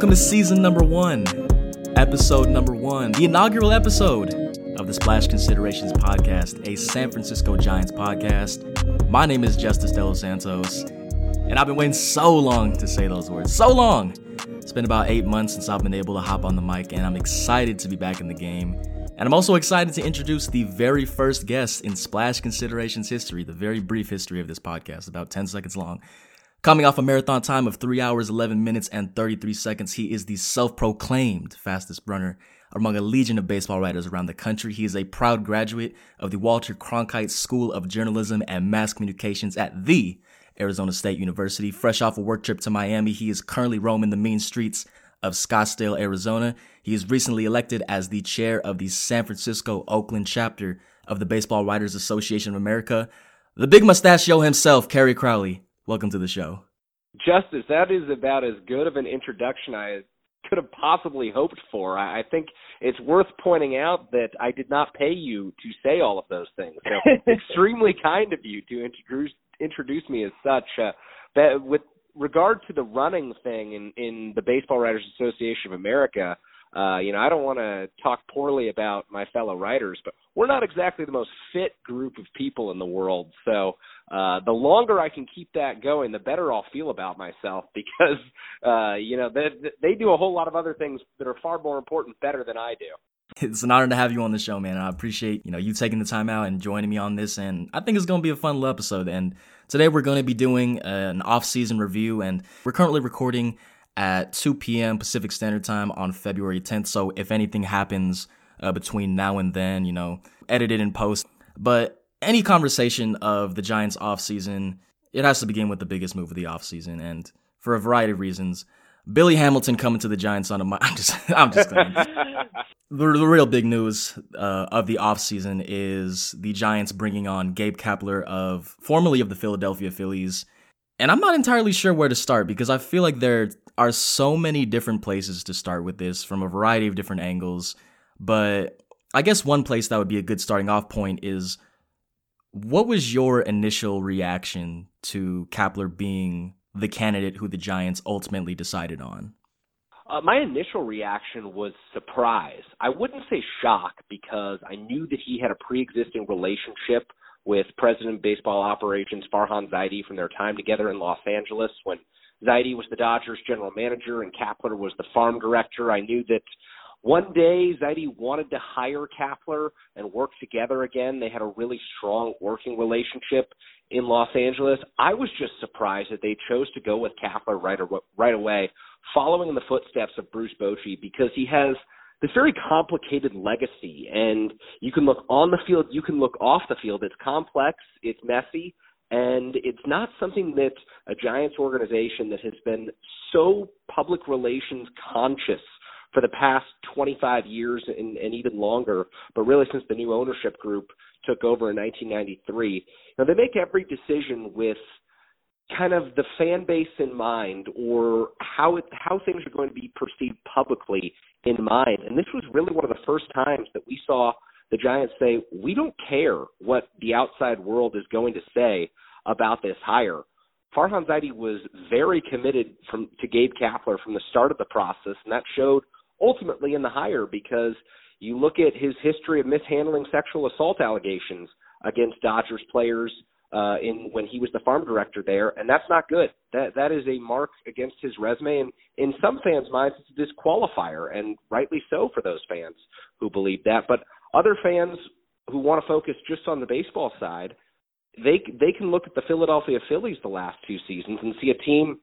Welcome to season number one, episode number one, the inaugural episode of the Splash Considerations podcast, a San Francisco Giants podcast. My name is Justice De Los Santos, and I've been waiting so long to say those words. So long! It's been about eight months since I've been able to hop on the mic, and I'm excited to be back in the game. And I'm also excited to introduce the very first guest in Splash Considerations history, the very brief history of this podcast, about 10 seconds long. Coming off a marathon time of 3 hours, 11 minutes, and 33 seconds, he is the self proclaimed fastest runner among a legion of baseball writers around the country. He is a proud graduate of the Walter Cronkite School of Journalism and Mass Communications at the Arizona State University. Fresh off a work trip to Miami, he is currently roaming the mean streets of Scottsdale, Arizona. He is recently elected as the chair of the San Francisco Oakland chapter of the Baseball Writers Association of America. The big mustachio himself, Kerry Crowley. Welcome to the show. Justice, that is about as good of an introduction I could have possibly hoped for. I think it's worth pointing out that I did not pay you to say all of those things. So extremely kind of you to introduce introduce me as such. Uh, that with regard to the running thing in in the Baseball Writers Association of America, uh, you know, I don't want to talk poorly about my fellow writers, but we're not exactly the most fit group of people in the world. So uh, the longer I can keep that going, the better I'll feel about myself because uh, you know they they do a whole lot of other things that are far more important, better than I do. It's an honor to have you on the show, man. I appreciate you know you taking the time out and joining me on this, and I think it's going to be a fun little episode. And today we're going to be doing an off-season review, and we're currently recording at 2 p.m. Pacific Standard Time on February 10th. So if anything happens uh, between now and then, you know, edit it in post. But any conversation of the Giants offseason, it has to begin with the biggest move of the offseason. And for a variety of reasons, Billy Hamilton coming to the Giants on a. I'm just, I'm just the, the real big news uh, of the offseason is the Giants bringing on Gabe Kapler of formerly of the Philadelphia Phillies. And I'm not entirely sure where to start because I feel like there are so many different places to start with this from a variety of different angles. But I guess one place that would be a good starting off point is what was your initial reaction to Kapler being the candidate who the Giants ultimately decided on? Uh, my initial reaction was surprise. I wouldn't say shock because I knew that he had a pre existing relationship with President of Baseball Operations Farhan Zaidi from their time together in Los Angeles when Zaidi was the Dodgers general manager and Kapler was the farm director. I knew that one day Zaidi wanted to hire Kapler and work together again. They had a really strong working relationship in Los Angeles. I was just surprised that they chose to go with Kapler right, right away, following in the footsteps of Bruce Bochy because he has this very complicated legacy and you can look on the field, you can look off the field. It's complex, it's messy, and it's not something that a Giants organization that has been so public relations conscious for the past 25 years and, and even longer, but really since the new ownership group took over in 1993. Now they make every decision with kind of the fan base in mind or how it, how things are going to be perceived publicly in mind. And this was really one of the first times that we saw the Giants say, we don't care what the outside world is going to say about this hire. Farhan Zaidi was very committed from to Gabe Kapler from the start of the process, and that showed ultimately in the hire because you look at his history of mishandling sexual assault allegations against Dodgers players uh, in when he was the farm director there, and that's not good. That that is a mark against his resume, and in some fans' minds, it's a disqualifier, and rightly so for those fans who believe that. But other fans who want to focus just on the baseball side, they they can look at the Philadelphia Phillies the last two seasons and see a team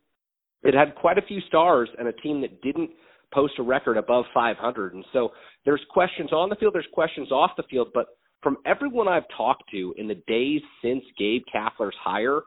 that had quite a few stars and a team that didn't post a record above 500. And so there's questions on the field, there's questions off the field, but from everyone I've talked to in the days since Gabe Kapler's hire,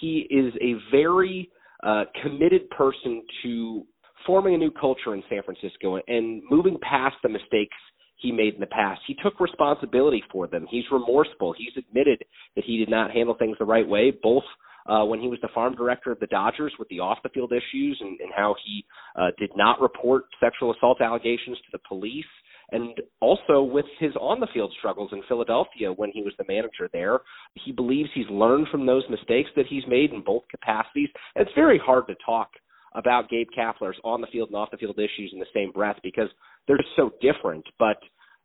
he is a very uh, committed person to forming a new culture in San Francisco and moving past the mistakes he made in the past. He took responsibility for them. He's remorseful. He's admitted that he did not handle things the right way, both uh, when he was the farm director of the Dodgers with the off the field issues and, and how he uh, did not report sexual assault allegations to the police, and also with his on the field struggles in Philadelphia when he was the manager there. He believes he's learned from those mistakes that he's made in both capacities. And it's very hard to talk about Gabe Kapler's on the field and off the field issues in the same breath because they're so different. But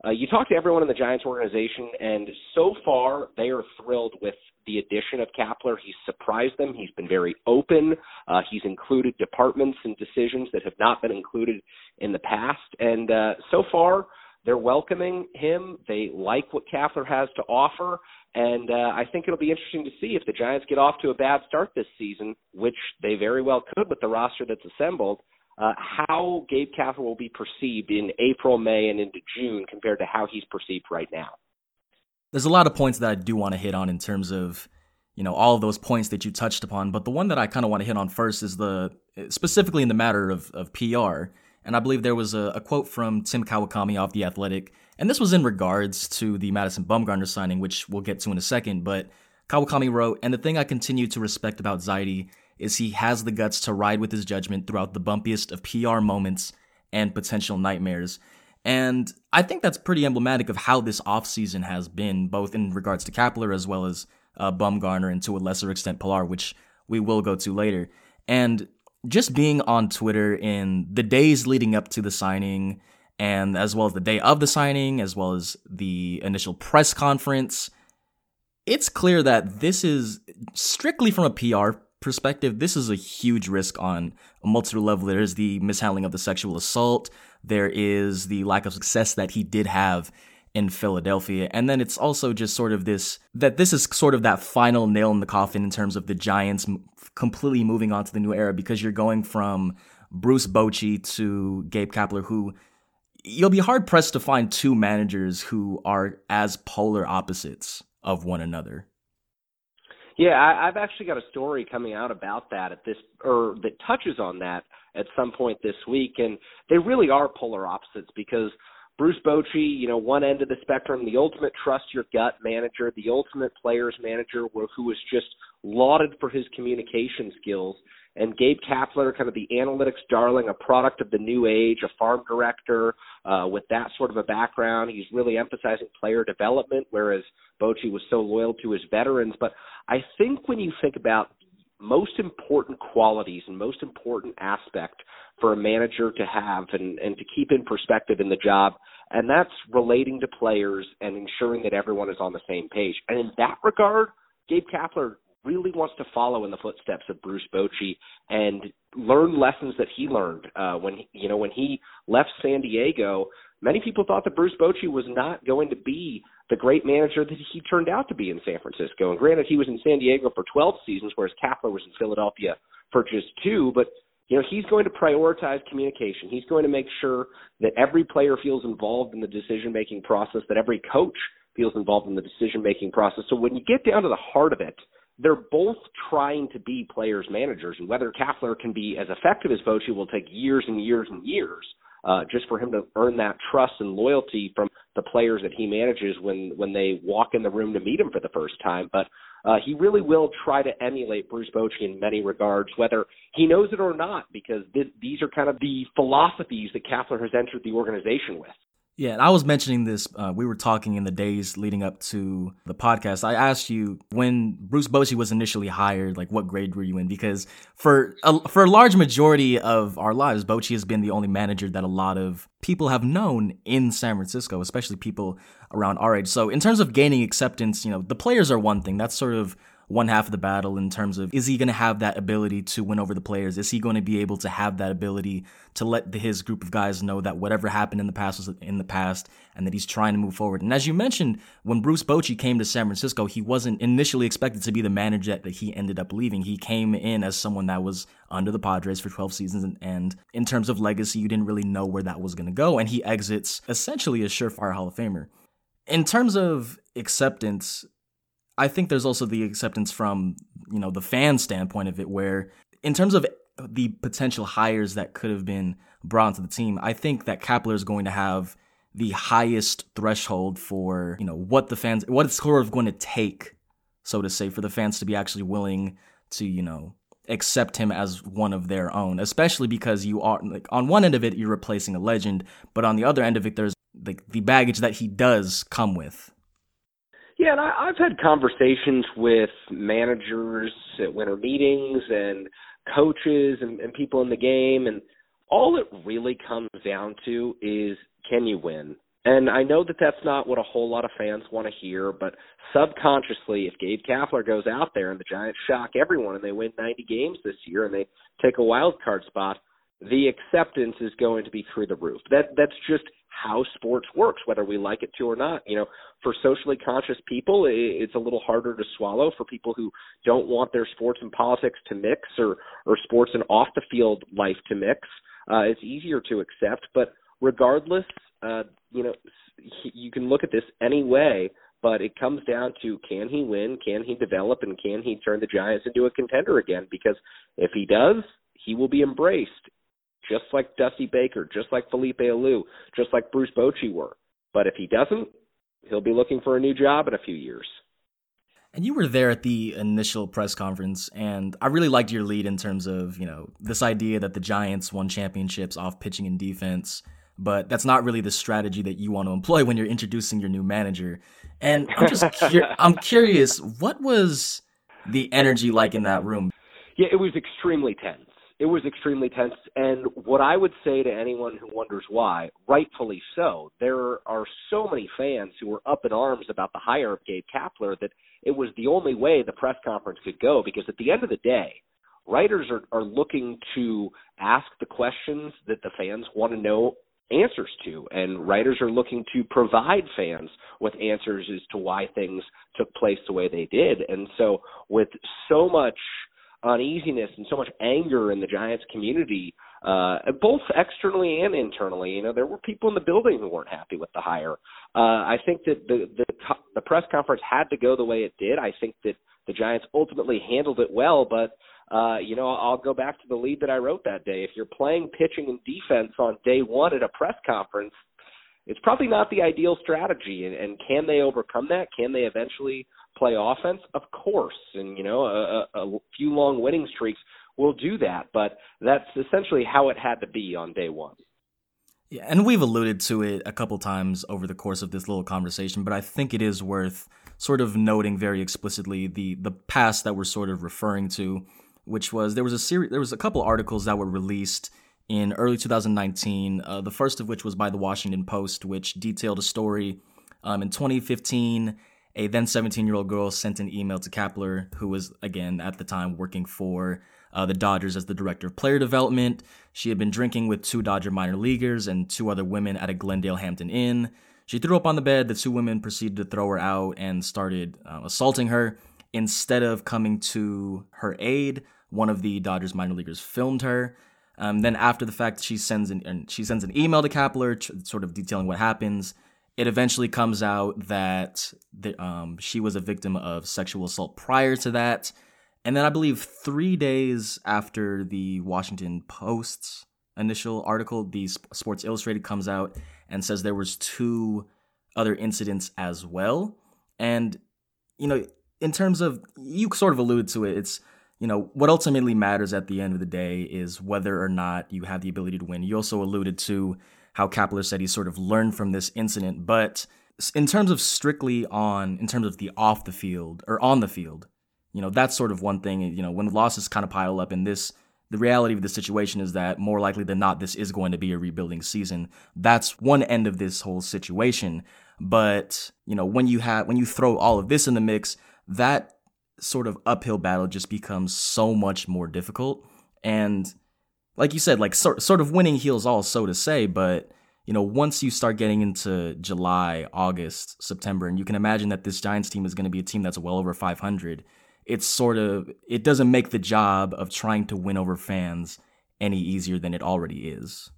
uh, you talk to everyone in the Giants organization, and so far they are thrilled with the addition of Kapler. He's surprised them. He's been very open. Uh, he's included departments and decisions that have not been included in the past, and uh, so far they're welcoming him. They like what Kapler has to offer, and uh, I think it'll be interesting to see if the Giants get off to a bad start this season, which they very well could with the roster that's assembled uh, how Gabe Kapler will be perceived in April, May, and into June compared to how he's perceived right now. There's a lot of points that I do want to hit on in terms of, you know, all of those points that you touched upon. But the one that I kind of want to hit on first is the specifically in the matter of, of PR. And I believe there was a, a quote from Tim Kawakami off The Athletic. And this was in regards to the Madison Bumgarner signing, which we'll get to in a second. But Kawakami wrote, and the thing I continue to respect about Zaidi is he has the guts to ride with his judgment throughout the bumpiest of PR moments and potential nightmares. And I think that's pretty emblematic of how this offseason has been, both in regards to Kapler as well as uh, Bumgarner and to a lesser extent Pillar, which we will go to later. And just being on Twitter in the days leading up to the signing, and as well as the day of the signing, as well as the initial press conference, it's clear that this is strictly from a PR perspective, this is a huge risk on a multiple level. There is the mishandling of the sexual assault. There is the lack of success that he did have in Philadelphia. And then it's also just sort of this that this is sort of that final nail in the coffin in terms of the Giants completely moving on to the new era because you're going from Bruce Bochy to Gabe Kapler, who you'll be hard pressed to find two managers who are as polar opposites of one another. Yeah, I, I've actually got a story coming out about that at this, or that touches on that at some point this week, and they really are polar opposites because Bruce Bochy, you know, one end of the spectrum, the ultimate trust your gut manager, the ultimate players manager, who was just lauded for his communication skills, and Gabe Kapler, kind of the analytics darling, a product of the new age, a farm director uh, with that sort of a background. He's really emphasizing player development, whereas Bochy was so loyal to his veterans. But I think when you think about most important qualities and most important aspect for a manager to have and, and to keep in perspective in the job, and that's relating to players and ensuring that everyone is on the same page. And in that regard, Gabe Kapler really wants to follow in the footsteps of Bruce Bochy and learn lessons that he learned uh, when he, you know when he left San Diego. Many people thought that Bruce Bochy was not going to be the great manager that he turned out to be in San Francisco. And granted, he was in San Diego for 12 seasons, whereas Kapler was in Philadelphia for just two. But you know, he's going to prioritize communication. He's going to make sure that every player feels involved in the decision making process, that every coach feels involved in the decision making process. So when you get down to the heart of it, they're both trying to be players managers, and whether Kapler can be as effective as Bochy will take years and years and years. Uh, just for him to earn that trust and loyalty from the players that he manages when when they walk in the room to meet him for the first time. But uh, he really will try to emulate Bruce Bochy in many regards, whether he knows it or not, because th- these are kind of the philosophies that Kapler has entered the organization with. Yeah, I was mentioning this. Uh, we were talking in the days leading up to the podcast. I asked you when Bruce Bochy was initially hired, like what grade were you in? Because for a, for a large majority of our lives, Bochy has been the only manager that a lot of people have known in San Francisco, especially people around our age. So in terms of gaining acceptance, you know, the players are one thing. That's sort of one half of the battle in terms of is he going to have that ability to win over the players? Is he going to be able to have that ability to let the, his group of guys know that whatever happened in the past was in the past and that he's trying to move forward? And as you mentioned, when Bruce Bochy came to San Francisco, he wasn't initially expected to be the manager that he ended up leaving. He came in as someone that was under the Padres for 12 seasons. And, and in terms of legacy, you didn't really know where that was going to go. And he exits essentially a surefire Hall of Famer. In terms of acceptance, I think there's also the acceptance from, you know, the fan standpoint of it, where in terms of the potential hires that could have been brought into the team, I think that Kapler is going to have the highest threshold for, you know, what the fans, what it's sort of going to take, so to say, for the fans to be actually willing to, you know, accept him as one of their own, especially because you are like on one end of it, you're replacing a legend, but on the other end of it, there's like the baggage that he does come with. Yeah, and I, I've had conversations with managers at winter meetings and coaches and, and people in the game, and all it really comes down to is can you win? And I know that that's not what a whole lot of fans want to hear, but subconsciously, if Gabe Kapler goes out there and the Giants shock everyone and they win 90 games this year and they take a wild card spot, the acceptance is going to be through the roof. That that's just how sports works, whether we like it to or not. You know, for socially conscious people, it's a little harder to swallow. For people who don't want their sports and politics to mix, or or sports and off the field life to mix, uh, it's easier to accept. But regardless, uh, you know, you can look at this any way, but it comes down to can he win, can he develop, and can he turn the Giants into a contender again? Because if he does, he will be embraced, just like Dusty Baker, just like Felipe Alou, just like Bruce Bochy were. But if he doesn't, he'll be looking for a new job in a few years. And you were there at the initial press conference, and I really liked your lead in terms of, you know, this idea that the Giants won championships off pitching and defense but that's not really the strategy that you want to employ when you're introducing your new manager. And I'm just cur- I'm curious, what was the energy like in that room? Yeah, it was extremely tense. It was extremely tense, and what I would say to anyone who wonders why, rightfully so, there are so many fans who were up in arms about the hire of Gabe Kapler that it was the only way the press conference could go. Because at the end of the day, writers are, are looking to ask the questions that the fans want to know answers to. And writers are looking to provide fans with answers as to why things took place the way they did. And so, with so much uneasiness and so much anger in the Giants community, uh, both externally and internally, you know, there were people in the building who weren't happy with the hire. Uh, I think that the, the the press conference had to go the way it did. I think that the Giants ultimately handled it well, but uh, you know, I'll go back to the lead that I wrote that day. If you're playing pitching and defense on day one at a press conference, it's probably not the ideal strategy. And, and can they overcome that? Can they eventually play offense? Of course. And, you know, a, a few long winning streaks will do that. But that's essentially how it had to be on day one. Yeah, and we've alluded to it a couple times over the course of this little conversation, but I think it is worth sort of noting very explicitly the the past that we're sort of referring to which was there was a series there was a couple articles that were released in early 2019. Uh, the first of which was by the Washington Post, which detailed a story um, in 2015. A then 17 year old girl sent an email to Kapler, who was again at the time working for uh, the Dodgers as the director of player development. She had been drinking with two Dodger minor leaguers and two other women at a Glendale Hampton Inn. She threw up on the bed. The two women proceeded to throw her out and started uh, assaulting her. Instead of coming to her aid, one of the Dodgers minor leaguers filmed her. Um, then after the fact, she sends an she sends an email to Kapler, sort of detailing what happens. It eventually comes out that the, um, she was a victim of sexual assault prior to that, and then I believe three days after the Washington Post's initial article, the Sports Illustrated comes out and says there was two other incidents as well. And you know, in terms of you sort of alluded to it, it's you know what ultimately matters at the end of the day is whether or not you have the ability to win. You also alluded to how Kapler said he sort of learned from this incident, but in terms of strictly on in terms of the off the field or on the field, you know that's sort of one thing. You know when the losses kind of pile up, and this the reality of the situation is that more likely than not, this is going to be a rebuilding season. That's one end of this whole situation. But you know when you have when you throw all of this in the mix that sort of uphill battle just becomes so much more difficult. And like you said, like sort sort of winning heals all, so to say. But you know, once you start getting into July, August, September, and you can imagine that this Giants team is going to be a team that's well over 500. It's sort of it doesn't make the job of trying to win over fans any easier than it already is.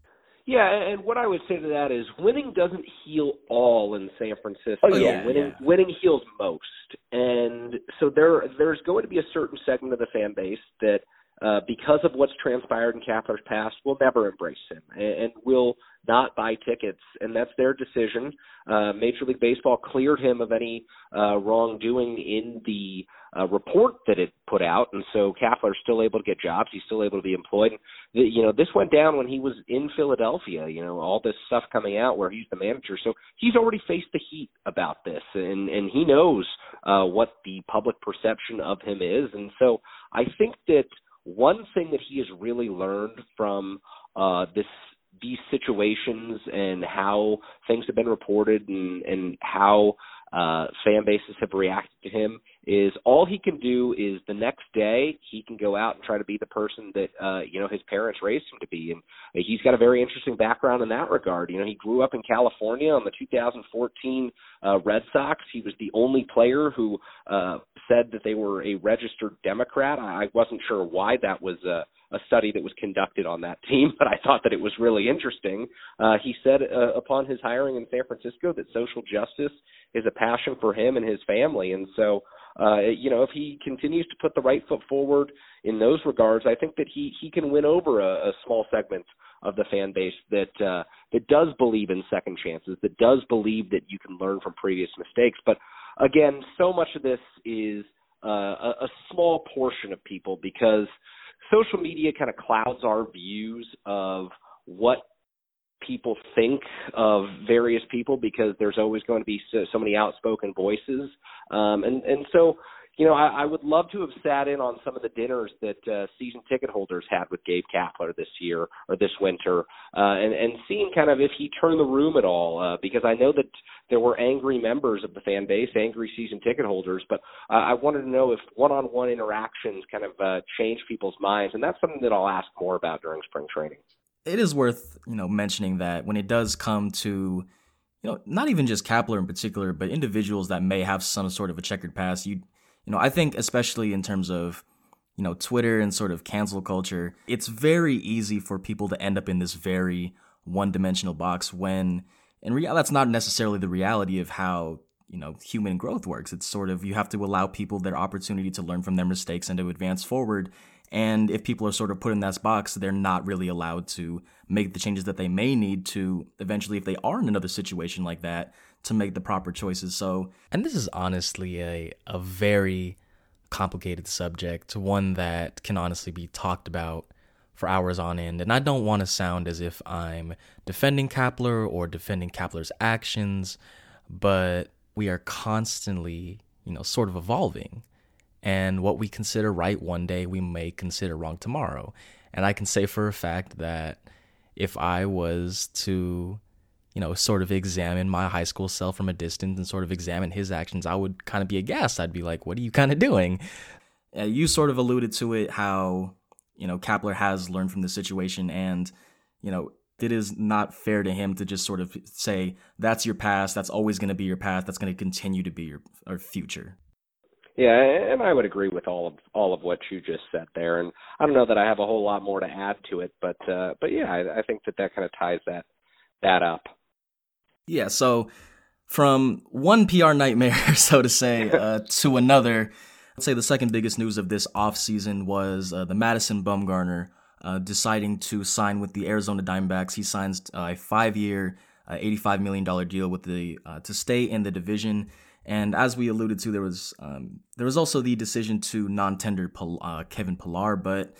Yeah, and what I would say to that is winning doesn't heal all in San Francisco. Oh, yeah, winning yeah. winning heals most. And so there there's going to be a certain segment of the fan base that uh, because of what's transpired in Kapler's past, will never embrace him and, and will not buy tickets, and that's their decision. Uh, Major League Baseball cleared him of any uh, wrongdoing in the uh, report that it put out, and so Kapler's still able to get jobs. He's still able to be employed. The, you know, this went down when he was in Philadelphia. You know, all this stuff coming out where he's the manager, so he's already faced the heat about this, and and he knows uh, what the public perception of him is, and so I think that one thing that he has really learned from uh, this these situations and how things have been reported and, and how uh, fan bases have reacted to him is all he can do is the next day he can go out and try to be the person that uh, you know his parents raised him to be, and he's got a very interesting background in that regard. You know, he grew up in California on the 2014 uh, Red Sox. He was the only player who uh, said that they were a registered Democrat. I wasn't sure why that was. Uh, a study that was conducted on that team, but I thought that it was really interesting. Uh, he said uh, upon his hiring in San Francisco that social justice is a passion for him and his family, and so uh, you know if he continues to put the right foot forward in those regards, I think that he he can win over a, a small segment of the fan base that uh, that does believe in second chances, that does believe that you can learn from previous mistakes. But again, so much of this is uh, a, a small portion of people because social media kind of clouds our views of what people think of various people because there's always going to be so, so many outspoken voices um and and so you know, I, I would love to have sat in on some of the dinners that uh, season ticket holders had with Gabe Kapler this year or this winter, uh, and and seeing kind of if he turned the room at all, uh, because I know that there were angry members of the fan base, angry season ticket holders, but uh, I wanted to know if one-on-one interactions kind of uh, changed people's minds, and that's something that I'll ask more about during spring training. It is worth you know mentioning that when it does come to you know, not even just Kapler in particular, but individuals that may have some sort of a checkered past. You you know, I think especially in terms of, you know, Twitter and sort of cancel culture, it's very easy for people to end up in this very one-dimensional box when in reality that's not necessarily the reality of how you know human growth works it's sort of you have to allow people their opportunity to learn from their mistakes and to advance forward and if people are sort of put in that box they're not really allowed to make the changes that they may need to eventually if they are in another situation like that to make the proper choices. So, and this is honestly a a very complicated subject, one that can honestly be talked about for hours on end. And I don't want to sound as if I'm defending Kapler or defending Kapler's actions, but we are constantly, you know, sort of evolving. And what we consider right one day, we may consider wrong tomorrow. And I can say for a fact that if I was to you know, sort of examine my high school self from a distance and sort of examine his actions, I would kind of be aghast. I'd be like, what are you kind of doing? Uh, you sort of alluded to it how, you know, Kapler has learned from the situation and, you know, it is not fair to him to just sort of say, that's your past, that's always going to be your past, that's going to continue to be your, future. Yeah, and I would agree with all of all of what you just said there, and I don't know that I have a whole lot more to add to it, but uh, but yeah, I, I think that that kind of ties that that up. Yeah, so from one PR nightmare, so to say, uh, to another, I'd say the second biggest news of this offseason was uh, the Madison Bumgarner uh, deciding to sign with the Arizona Diamondbacks. He signs uh, a five-year, uh, $85 million deal with the uh, to stay in the division. And as we alluded to, there was um, there was also the decision to non-tender Kevin Pillar, but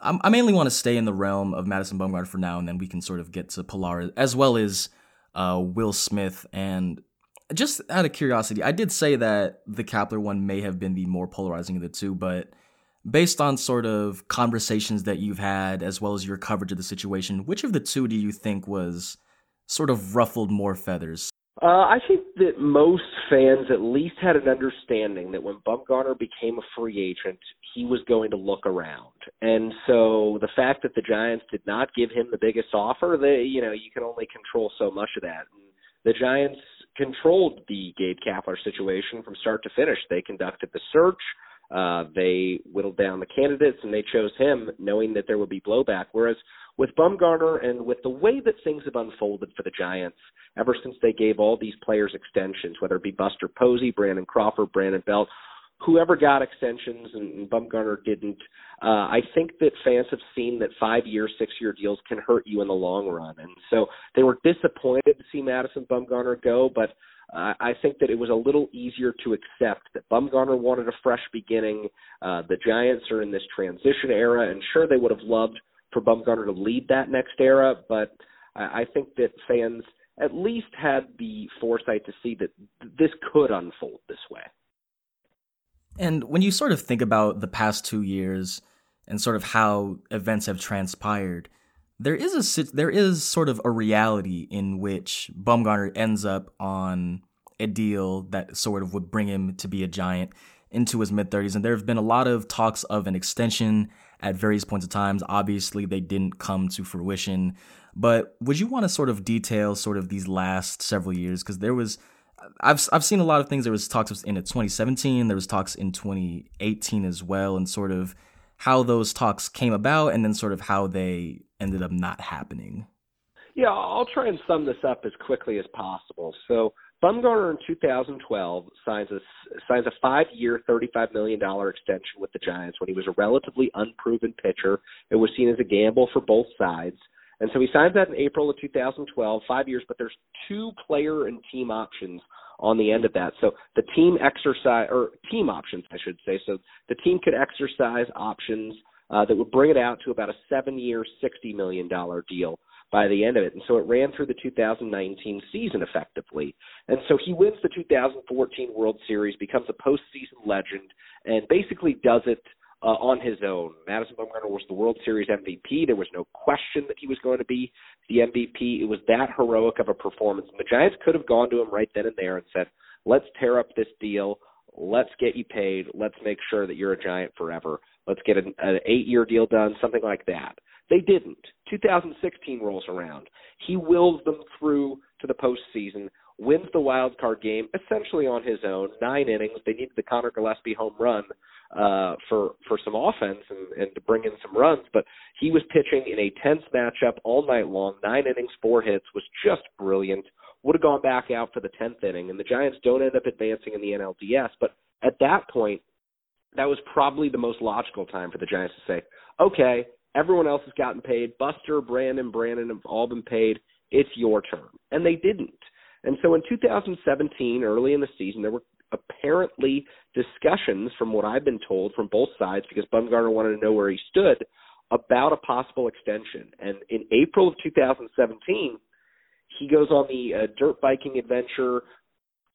I mainly want to stay in the realm of Madison Bumgarner for now, and then we can sort of get to Pillar as well as uh, Will Smith. And just out of curiosity, I did say that the Kapler one may have been the more polarizing of the two, but based on sort of conversations that you've had as well as your coverage of the situation, which of the two do you think was sort of ruffled more feathers? Uh, I think that most fans at least had an understanding that when Bumgarner became a free agent, he was going to look around. And so the fact that the Giants did not give him the biggest offer, they, you know, you can only control so much of that. And the Giants controlled the Gabe Kapler situation from start to finish. They conducted the search. Uh, they whittled down the candidates and they chose him, knowing that there would be blowback. Whereas with Bumgarner and with the way that things have unfolded for the Giants ever since they gave all these players extensions, whether it be Buster Posey, Brandon Crawford, Brandon Belt, whoever got extensions and Bumgarner didn't, uh, I think that fans have seen that five year, six year deals can hurt you in the long run. And so they were disappointed to see Madison Bumgarner go, but uh, I think that it was a little easier to accept that Bumgarner wanted a fresh beginning. Uh, the Giants are in this transition era, and sure, they would have loved for Bumgarner to lead that next era, but I, I think that fans at least had the foresight to see that this could unfold this way. And when you sort of think about the past two years, and sort of how events have transpired, there is a there is sort of a reality in which Bumgarner ends up on a deal that sort of would bring him to be a giant into his mid 30s and there have been a lot of talks of an extension at various points of times obviously they didn't come to fruition but would you want to sort of detail sort of these last several years because there was I've I've seen a lot of things there was talks in 2017 there was talks in 2018 as well and sort of how those talks came about and then sort of how they ended up not happening. Yeah, I'll try and sum this up as quickly as possible. So Bumgarner in 2012 signs a signs a five-year, $35 million extension with the Giants when he was a relatively unproven pitcher. It was seen as a gamble for both sides. And so he signs that in April of 2012, five years, but there's two player and team options on the end of that. So the team exercise or team options, I should say. So the team could exercise options uh, that would bring it out to about a seven-year, $60 million deal by the end of it. And so it ran through the 2019 season effectively. And so he wins the 2014 World Series, becomes a postseason legend, and basically does it uh, on his own. Madison Bumgarner was the World Series MVP. There was no question that he was going to be the MVP. It was that heroic of a performance. And the Giants could have gone to him right then and there and said, let's tear up this deal. Let's get you paid. Let's make sure that you're a Giant forever. Let's get an, an eight year deal done, something like that. They didn't. 2016 rolls around. He wills them through to the postseason, wins the wild card game essentially on his own, nine innings. They needed the Conor Gillaspie home run uh, for for some offense and, and to bring in some runs, but he was pitching in a tense matchup all night long. Nine innings, four hits, was just brilliant. Would have gone back out for the tenth inning, and the Giants don't end up advancing in the NLDS. But at that point, that was probably the most logical time for the Giants to say, okay, everyone else has gotten paid. Buster, Brandon, Brandon have all been paid. It's your turn. And they didn't. And so in 2017, early in the season, there were apparently discussions, from what I've been told, from both sides, because Bumgarner wanted to know where he stood about a possible extension. And in April of 2017, he goes on the uh, dirt biking adventure,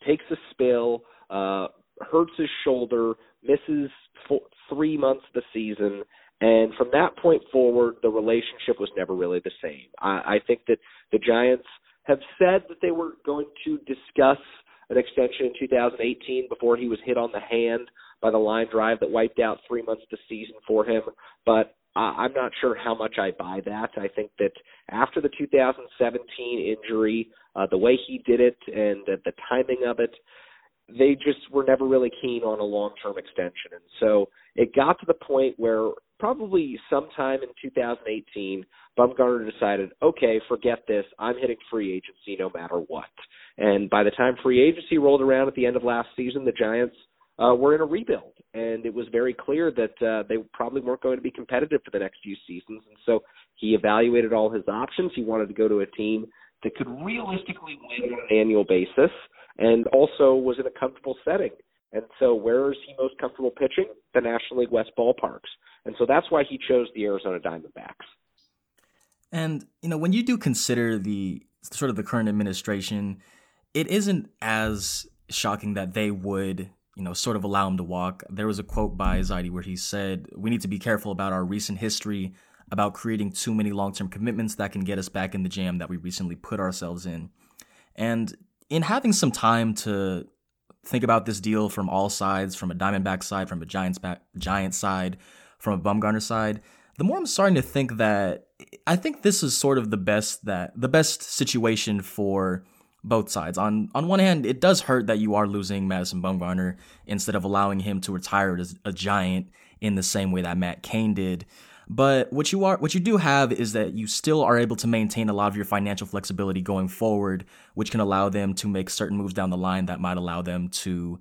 takes a spill, uh, hurts his shoulder, misses four, three months of the season, and from that point forward, the relationship was never really the same. I, I think that the Giants have said that they were going to discuss an extension in 2018 before he was hit on the hand by the line drive that wiped out three months of the season for him. But I'm not sure how much I buy that. I think that after the 2017 injury, uh, the way he did it and uh, the timing of it, they just were never really keen on a long-term extension. And so it got to the point where probably sometime in 2018, Bumgarner decided, okay, forget this. I'm hitting free agency no matter what. And by the time free agency rolled around at the end of last season, the Giants uh, were in a rebuild, and it was very clear that uh, they probably weren't going to be competitive for the next few seasons. And so he evaluated all his options. He wanted to go to a team that could realistically win on an annual basis, and also was in a comfortable setting. And so, where is he most comfortable pitching? The National League West ballparks. And so that's why he chose the Arizona Diamondbacks. And, you know, when you do consider the sort of the current administration, it isn't as shocking that they would, you know, sort of allow him to walk. There was a quote by Zaidi where he said, We need to be careful about our recent history about creating too many long term commitments that can get us back in the jam that we recently put ourselves in. And in having some time to think about this deal from all sides, from a Diamondback side, from a Giants back, Giant side, from a Bumgarner side, the more I'm starting to think that I think this is sort of the best that the best situation for both sides. On on one hand, it does hurt that you are losing Madison Bumgarner instead of allowing him to retire as a giant in the same way that Matt Cain did. But what you are what you do have is that you still are able to maintain a lot of your financial flexibility going forward, which can allow them to make certain moves down the line that might allow them to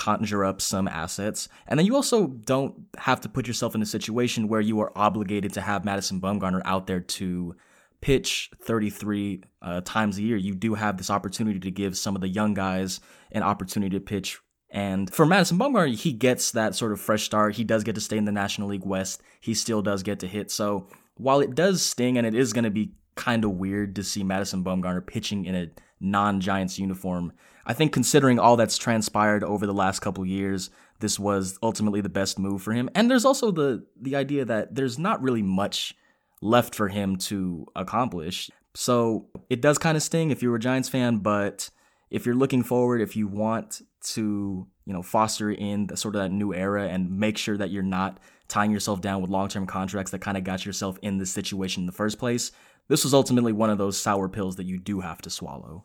conjure up some assets. And then you also don't have to put yourself in a situation where you are obligated to have Madison Bumgarner out there to pitch 33 uh, times a year. You do have this opportunity to give some of the young guys an opportunity to pitch. And for Madison Bumgarner, he gets that sort of fresh start. He does get to stay in the National League West. He still does get to hit. So while it does sting and it is going to be kind of weird to see Madison Bumgarner pitching in a non Giants uniform, I think considering all that's transpired over the last couple years, this was ultimately the best move for him. And there's also the the idea that there's not really much left for him to accomplish. So it does kind of sting if you're a Giants fan, but if you're looking forward, if you want to, you know, foster in the, sort of that new era and make sure that you're not tying yourself down with long-term contracts that kind of got yourself in this situation in the first place, this was ultimately one of those sour pills that you do have to swallow.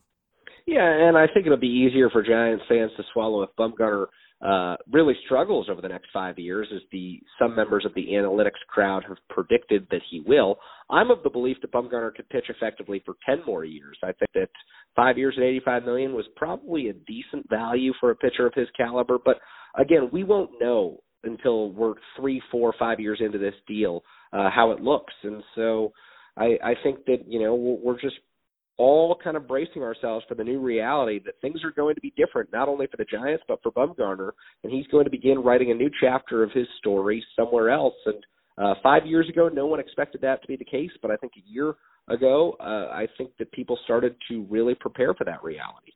Yeah, and I think it'll be easier for Giants fans to swallow if Bumgarner uh, really struggles over the next five years, as the some members of the analytics crowd have predicted that he will. I'm of the belief that Bumgarner could pitch effectively for ten more years. I think that five years at 85 million was probably a decent value for a pitcher of his caliber. But again, we won't know until we're three, four, five years into this deal uh, how it looks, and so I, I think that you know we're just all kind of bracing ourselves for the new reality that things are going to be different, not only for the Giants but for Bumgarner, and he's going to begin writing a new chapter of his story somewhere else. And uh, five years ago, no one expected that to be the case, but I think a year ago, uh, I think that people started to really prepare for that reality.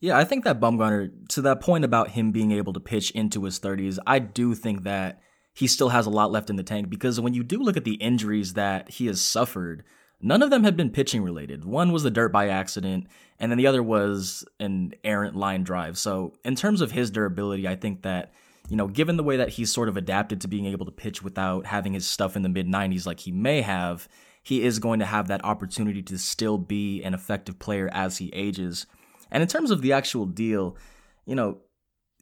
Yeah, I think that Bumgarner, to that point about him being able to pitch into his 30s, I do think that he still has a lot left in the tank because when you do look at the injuries that he has suffered, none of them had been pitching related. One was the dirt by accident, and then the other was an errant line drive. So, in terms of his durability, I think that, you know, given the way that he's sort of adapted to being able to pitch without having his stuff in the mid 90s like he may have, he is going to have that opportunity to still be an effective player as he ages. And in terms of the actual deal, you know,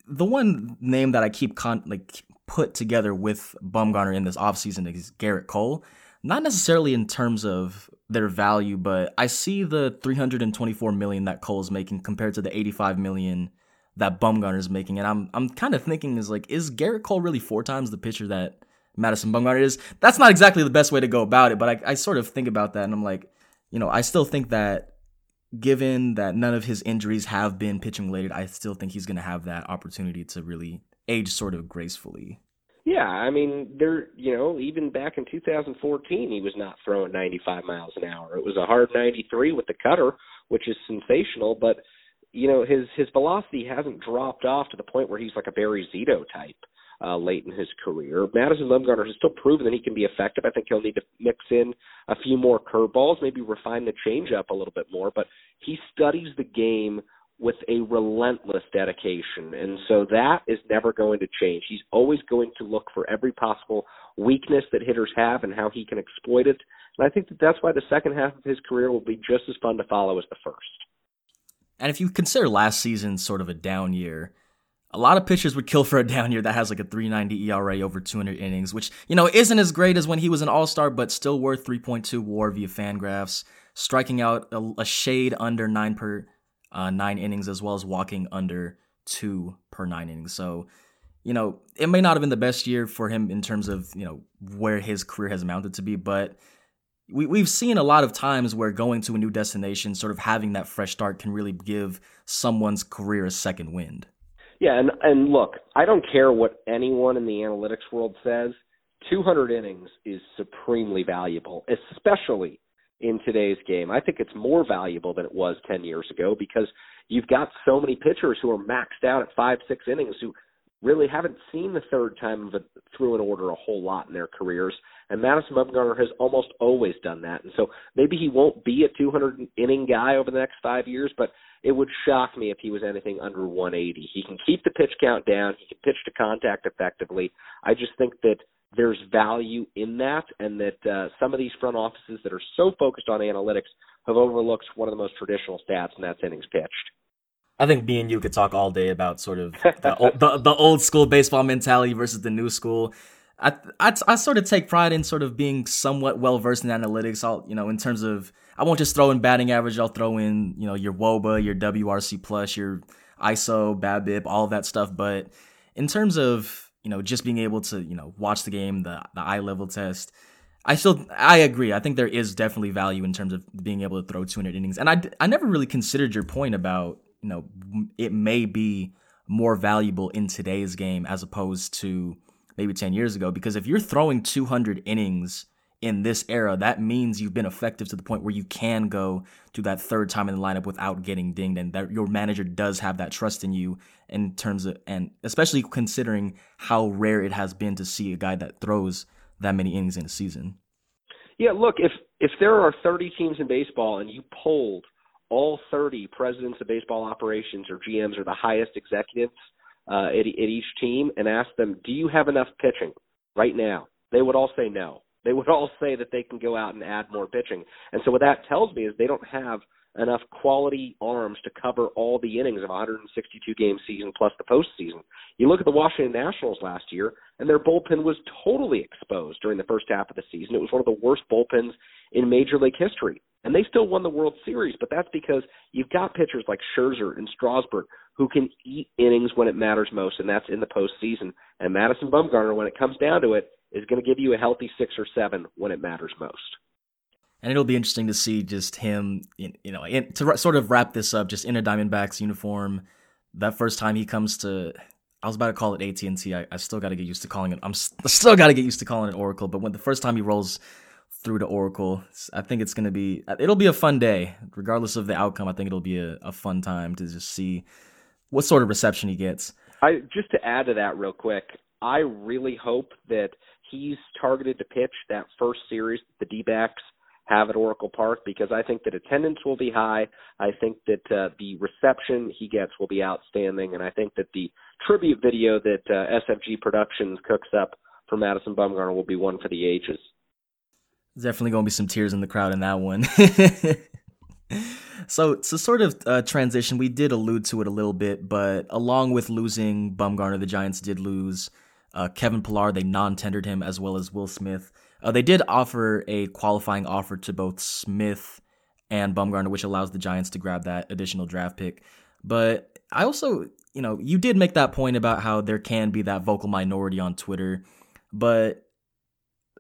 the one name that I keep con- like put together with Bumgarner in this offseason is Gerrit Cole. Not necessarily in terms of their value, but I see the 324 million that Cole's making compared to the 85 million that Bumgarner is making, and I'm I'm kind of thinking is like, is Gerrit Cole really four times the pitcher that Madison Bumgarner is? That's not exactly the best way to go about it, but I, I sort of think about that, and I'm like, you know, I still think that given that none of his injuries have been pitching related, I still think he's going to have that opportunity to really age sort of gracefully. Yeah, I mean, there, you know, even back in 2014, he was not throwing 95 miles an hour. It was a hard 93 with the cutter, which is sensational, but you know, his his velocity hasn't dropped off to the point where he's like a Barry Zito type uh, late in his career. Madison Bumgarner has still proven that he can be effective. I think he'll need to mix in a few more curveballs, maybe refine the changeup a little bit more, but he studies the game with a relentless dedication. And so that is never going to change. He's always going to look for every possible weakness that hitters have and how he can exploit it. And I think that that's why the second half of his career will be just as fun to follow as the first. And if you consider last season sort of a down year, a lot of pitchers would kill for a down year that has like a 390 ERA over 200 innings, which, you know, isn't as great as when he was an all star, but still worth 3.2 war via Fangraphs, striking out a, a shade under nine per uh, nine innings, as well as walking under two per nine innings. So, you know, it may not have been the best year for him in terms of, you know, where his career has amounted to be, but we, we've seen a lot of times where going to a new destination, sort of having that fresh start can really give someone's career a second wind. Yeah, and and look, I don't care what anyone in the analytics world says. 200 innings is supremely valuable, especially in today's game. I think it's more valuable than it was 10 years ago because you've got so many pitchers who are maxed out at five, six innings who really haven't seen the third time of a, through an order a whole lot in their careers. And Madison Bumgarner has almost always done that. And so maybe he won't be a 200 inning guy over the next five years, but it would shock me if he was anything under 180. He can keep the pitch count down. He can pitch to contact effectively. I just think that there's value in that, and that uh, some of these front offices that are so focused on analytics have overlooked one of the most traditional stats, and that's innings pitched. I think me and you could talk all day about sort of the, old, the, the old school baseball mentality versus the new school. I, I, I sort of take pride in sort of being somewhat well versed in analytics. I'll you know in terms of I won't just throw in batting average. I'll throw in you know your WOBA, your WRC plus, your ISO, BABIP, all of that stuff. But in terms of you know, just being able to, you know, watch the game, the the eye level test. I still I agree. I think there is definitely value in terms of being able to throw 200 innings. And I I never really considered your point about, you know, it may be more valuable in today's game as opposed to maybe 10 years ago because if you're throwing 200 innings in this era, that means you've been effective to the point where you can go to that third time in the lineup without getting dinged, and that your manager does have that trust in you in terms of, and especially considering how rare it has been to see a guy that throws that many innings in a season. Yeah, look, if if there are 30 teams in baseball and you polled all 30 presidents of baseball operations or GMs or the highest executives uh, at, at each team and asked them, "Do you have enough pitching right now?" They would all say no. They would all say that they can go out and add more pitching. And so what that tells me is they don't have enough quality arms to cover all the innings of a 162 game season plus the postseason. You look at the Washington Nationals last year, and their bullpen was totally exposed during the first half of the season. It was one of the worst bullpens in Major League history. And they still won the World Series, but that's because you've got pitchers like Scherzer and Strasburg who can eat innings when it matters most, and that's in the postseason. And Madison Bumgarner, when it comes down to it, is going to give you a healthy six or seven when it matters most. And it'll be interesting to see just him, you know, to sort of wrap this up, just in a Diamondbacks uniform. That first time he comes to, I was about to call it AT and. I, I still got to get used to calling it. I'm still got to get used to calling it Oracle. But when the first time he rolls through to Oracle, I think it's to be, uh, it'll be a fun day, regardless of the outcome. I think it'll be a, a fun time to just see what sort of reception he gets. I just to add to that real quick, I really hope that he's targeted to pitch that first series the D-backs have at Oracle Park because I think that attendance will be high. I think that uh, the reception he gets will be outstanding, and I think that the tribute video that uh, SFG Productions cooks up for Madison Bumgarner will be one for the ages. Definitely going to be some tears in the crowd in that one. so to sort of uh, transition, we did allude to it a little bit, but along with losing Bumgarner, the Giants did lose uh, Kevin Pillar. They non-tendered him as well as Will Smith. Uh, they did offer a qualifying offer to both Smith and Bumgarner, which allows the Giants to grab that additional draft pick. But I also, you know, you did make that point about how there can be that vocal minority on Twitter, but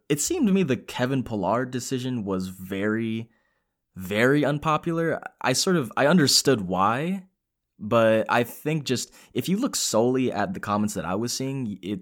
it seemed to me the Kevin Pillar decision was very, very unpopular. I sort of I understood why, but I think just if you look solely at the comments that I was seeing, it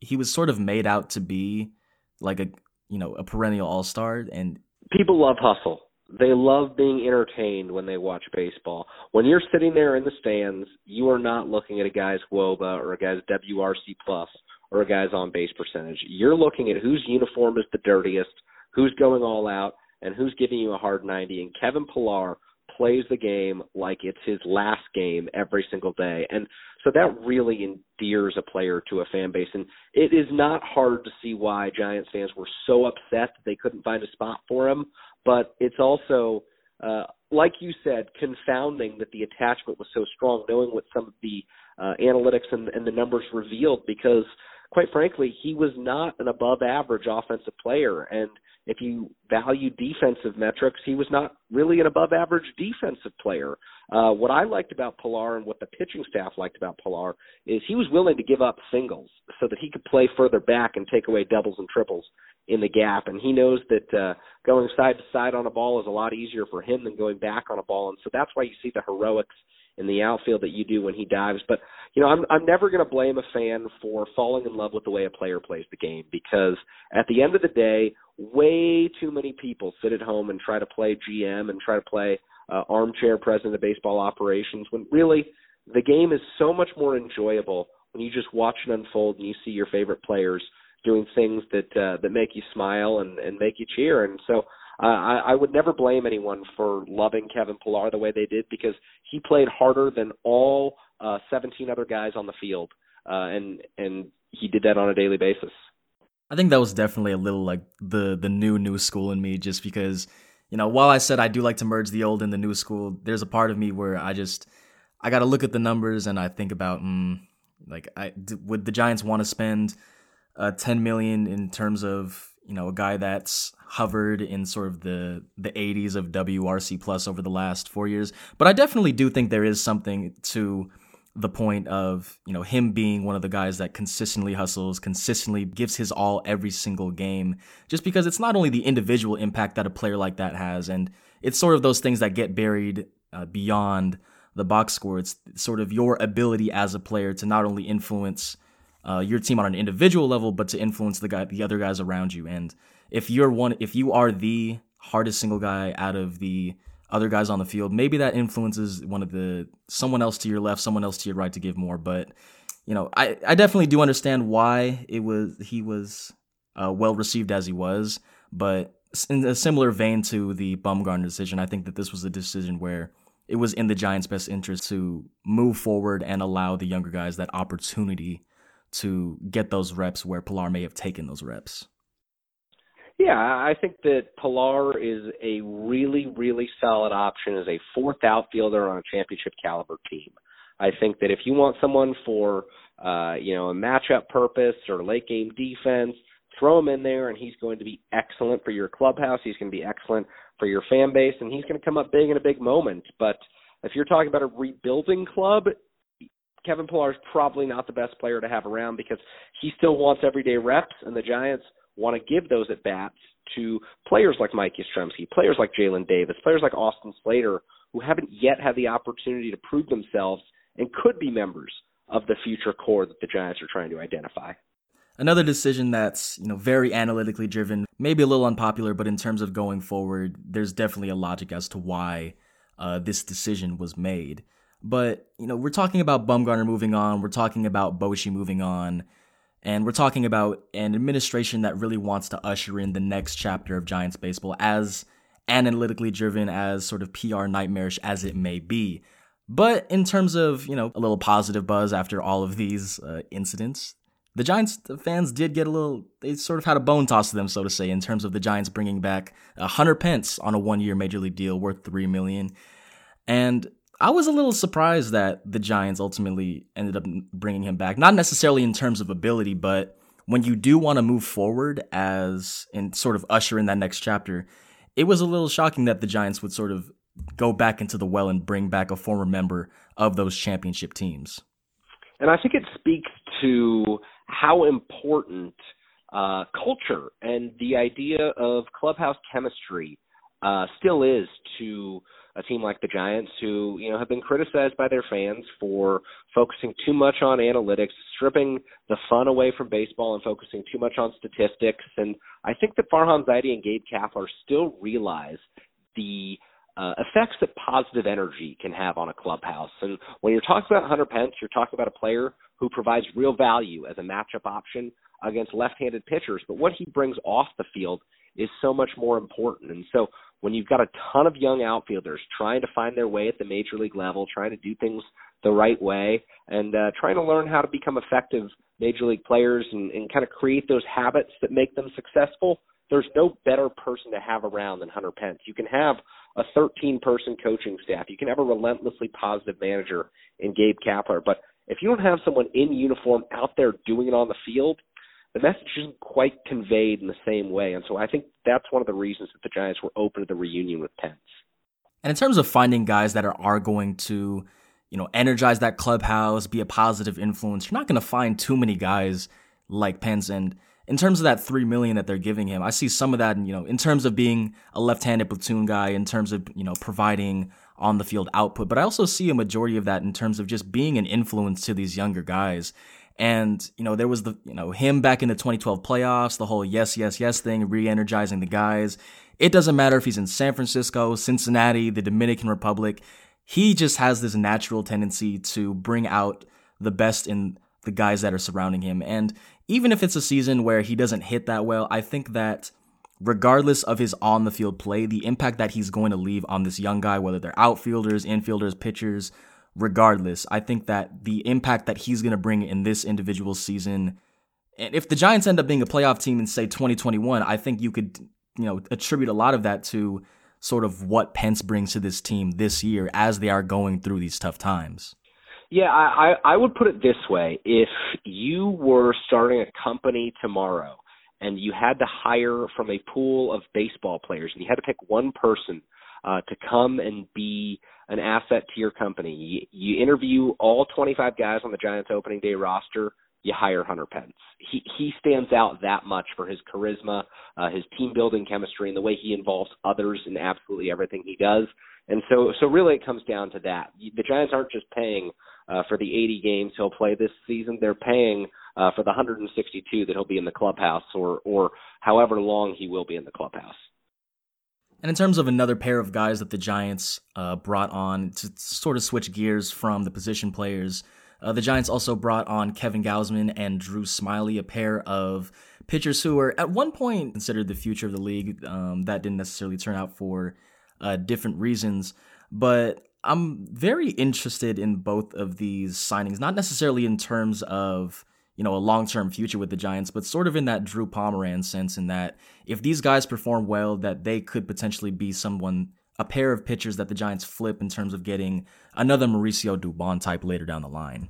he was sort of made out to be like a you know a perennial all star and people love hustle. They love being entertained when they watch baseball. When you're sitting there in the stands you are not looking at a guy's woba or a guy's wrc plus or a guy's on base percentage. You're looking at whose uniform is the dirtiest who's going all out and who's giving you a hard 90 and kevin pillar plays the game like it's his last game every single day. And so that really endears a player to a fan base. And it is not hard to see why Giants fans were so upset that they couldn't find a spot for him. But it's also, uh, like you said, confounding that the attachment was so strong, knowing what some of the uh, analytics and, and the numbers revealed, because quite frankly, he was not an above average offensive player. And if you value defensive metrics, he was not really an above average defensive player. Uh, what I liked about Pillar and what the pitching staff liked about Pillar is he was willing to give up singles so that he could play further back and take away doubles and triples in the gap. And he knows that uh, going side to side on a ball is a lot easier for him than going back on a ball. And so that's why you see the heroics in the outfield that you do when he dives. But you know, I'm I'm never going to blame a fan for falling in love with the way a player plays the game because at the end of the day, way too many people sit at home and try to play GM and try to play uh, armchair president of baseball operations when really the game is so much more enjoyable when you just watch it unfold and you see your favorite players doing things that uh, that make you smile and and make you cheer and so I, I would never blame anyone for loving Kevin Pillar the way they did because he played harder than all uh, 17 other guys on the field, uh, and and he did that on a daily basis. I think that was definitely a little like the the new new school in me, just because you know while I said I do like to merge the old and the new school, there's a part of me where I just I got to look at the numbers and I think about mm, like I would the Giants want to spend uh, 10 million in terms of you know a guy that's hovered in sort of the the 80s of WRC plus over the last 4 years. But I definitely do think there is something to the point of you know him being one of the guys that consistently hustles consistently gives his all every single game just because it's not only the individual impact that a player like that has and it's sort of those things that get buried uh, beyond the box score. It's sort of your ability as a player to not only influence uh, your team on an individual level, but to influence the guy, the other guys around you. And if you're one, if you are the hardest single guy out of the other guys on the field, maybe that influences one of the someone else to your left, someone else to your right to give more. But you know, I I definitely do understand why it was he was uh, well received as he was, but in a similar vein to the Bumgarner decision, I think that this was a decision where it was in the Giants' best interest to move forward and allow the younger guys that opportunity to get those reps where Pillar may have taken those reps. Yeah, I think that Pillar is a really, really solid option as a fourth outfielder on a championship caliber team. I think that if you want someone for uh, you know, a matchup purpose or late game defense, throw him in there and he's going to be excellent for your clubhouse. He's going to be excellent for your fan base and he's going to come up big in a big moment. But if you're talking about a rebuilding club, Kevin Pillar is probably not the best player to have around because he still wants everyday reps, and the Giants want to give those at bats to players like Mike Yastrzemski, players like Jaylin Davis, players like Austin Slater, who haven't yet had the opportunity to prove themselves and could be members of the future core that the Giants are trying to identify. Another decision that's, you know, very analytically driven, maybe a little unpopular, but in terms of going forward, there's definitely a logic as to why uh, this decision was made. But, you know, we're talking about Bumgarner moving on, we're talking about Bochy moving on, and we're talking about an administration that really wants to usher in the next chapter of Giants baseball as analytically driven, as sort of PR nightmarish as it may be. But in terms of, you know, a little positive buzz after all of these uh, incidents, the Giants fans did get a little, they sort of had a bone toss to them, so to say, in terms of the Giants bringing back uh, Hunter Pence on a one year major league deal worth 3 million. And I was a little surprised that the Giants ultimately ended up bringing him back. Not necessarily in terms of ability, but when you do want to move forward as and sort of usher in that next chapter, it was a little shocking that the Giants would sort of go back into the well and bring back a former member of those championship teams. And I think it speaks to how important uh, culture and the idea of clubhouse chemistry uh, still is to a team like the Giants who, you know, have been criticized by their fans for focusing too much on analytics, stripping the fun away from baseball and focusing too much on statistics. And I think that Farhan Zaidi and Gabe Kapler still realize the uh, effects that positive energy can have on a clubhouse. And when you're talking about Hunter Pence, you're talking about a player who provides real value as a matchup option against left-handed pitchers. But what he brings off the field is so much more important. And so when you've got a ton of young outfielders trying to find their way at the major league level, trying to do things the right way, and uh, trying to learn how to become effective major league players and, and kind of create those habits that make them successful, there's no better person to have around than Hunter Pence. You can have a 13 person coaching staff, you can have a relentlessly positive manager in Gabe Kapler, but if you don't have someone in uniform out there doing it on the field, the message isn't quite conveyed in the same way. And so I think that's one of the reasons that the Giants were open to the reunion with Pence. And in terms of finding guys that are, are going to, you know, energize that clubhouse, be a positive influence, you're not going to find too many guys like Pence. And in terms of that three million that they're giving him, I see some of that, you know, in terms of being a left-handed platoon guy, in terms of you know providing on the field output, but I also see a majority of that in terms of just being an influence to these younger guys. And, you know, there was the, you know, him back in the 2012 playoffs, the whole yes, yes, yes thing, re energizing the guys. It doesn't matter if he's in San Francisco, Cincinnati, the Dominican Republic. He just has this natural tendency to bring out the best in the guys that are surrounding him. And even if it's a season where he doesn't hit that well, I think that regardless of his on the field play, the impact that he's going to leave on this young guy, whether they're outfielders, infielders, pitchers, regardless. I think that the impact that he's going to bring in this individual season, and if the Giants end up being a playoff team in say 2021, I think you could, you know, attribute a lot of that to sort of what Pence brings to this team this year as they are going through these tough times. Yeah, I, I would put it this way. If you were starting a company tomorrow and you had to hire from a pool of baseball players and you had to pick one person uh, to come and be an asset to your company. You, you interview all 25 guys on the Giants opening day roster. You hire Hunter Pence. He he stands out that much for his charisma, uh, his team building chemistry, and the way he involves others in absolutely everything he does. And so so really it comes down to that. The Giants aren't just paying uh, for the 80 games he'll play this season. They're paying uh, for the 162 that he'll be in the clubhouse, or or however long he will be in the clubhouse. And in terms of another pair of guys that the Giants uh, brought on to sort of switch gears from the position players, uh, the Giants also brought on Kevin Gausman and Drew Smyly, a pair of pitchers who were at one point considered the future of the league. Um, that didn't necessarily turn out for uh, different reasons, but I'm very interested in both of these signings, not necessarily in terms of you know a long-term future with the Giants, but sort of in that Drew Pomeranz sense, in that if these guys perform well, that they could potentially be someone a pair of pitchers that the Giants flip in terms of getting another Mauricio Dubon type later down the line.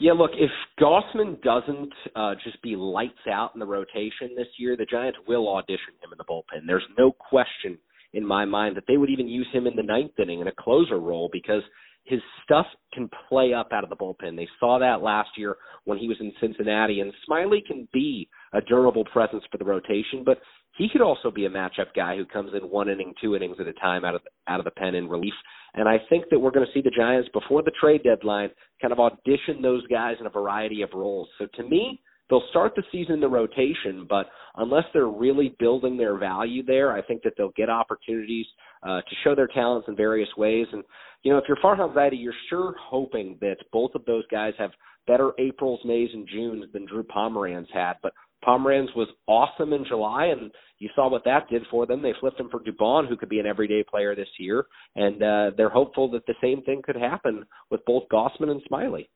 Yeah, look, if Gausman doesn't uh, just be lights out in the rotation this year, the Giants will audition him in the bullpen. There's no question in my mind that they would even use him in the ninth inning in a closer role because his stuff can play up out of the bullpen. They saw that last year when he was in Cincinnati, and Smyly can be a durable presence for the rotation, but he could also be a matchup guy who comes in one inning, two innings at a time out of out of the pen in relief. And I think that we're going to see the Giants before the trade deadline kind of audition those guys in a variety of roles. So to me, they'll start the season in the rotation, but unless they're really building their value there, I think that they'll get opportunities uh, to show their talents in various ways. And you know, if you're Farhan Zaidi, you're sure hoping that both of those guys have better Aprils, Mays, and Junes than Drew Pomeranz had. But Pomeranz was awesome in July, and you saw what that did for them. They flipped him for Dubon, who could be an everyday player this year, and uh, they're hopeful that the same thing could happen with both Gausman and Smyly.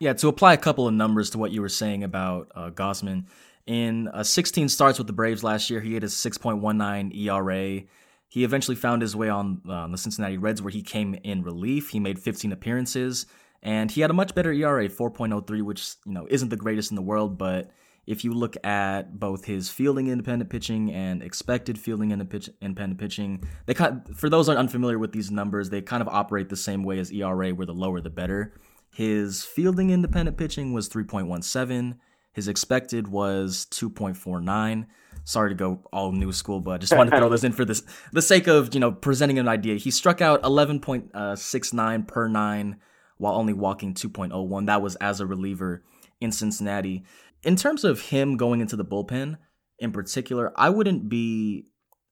Yeah, to apply a couple of numbers to what you were saying about uh, Gausman, in uh, 16 starts with the Braves last year, he had a 6.19 ERA. He eventually found his way on uh, the Cincinnati Reds, where he came in relief. He made 15 appearances, and he had a much better ERA, 4.03, which you know isn't the greatest in the world, but if you look at both his fielding independent pitching and expected fielding independent pitching, they kind of, for those unfamiliar with these numbers, they kind of operate the same way as ERA, where the lower the better. His fielding independent pitching was 3.17. His expected was 2.49. Sorry to go all new school, but I just wanted to throw this in for this the sake of you know presenting an idea. He struck out 11.69 per nine while only walking 2.01. That was as a reliever in Cincinnati in terms of him going into the bullpen in particular, I wouldn't be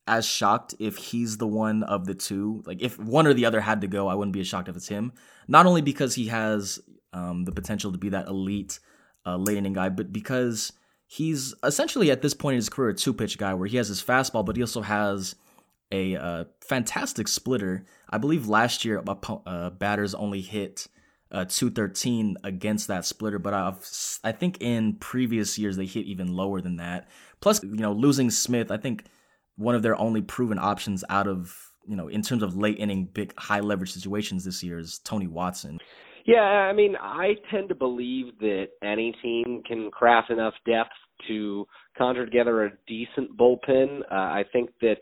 as shocked if he's the one of the two. Like if one or the other had to go, I wouldn't be as shocked if it's him. Not only because he has um, the potential to be that elite uh, late inning guy, but because he's essentially at this point in his career a two pitch guy where he has his fastball, but he also has a uh, fantastic splitter. I believe last year uh, batters only hit uh, 213 against that splitter, but I've, I think in previous years they hit even lower than that. Plus, you know, losing Smith, I think one of their only proven options out of, you know, in terms of late inning, big high leverage situations this year is Tony Watson. Yeah, I mean, I tend to believe that any team can craft enough depth to conjure together a decent bullpen. Uh, I think that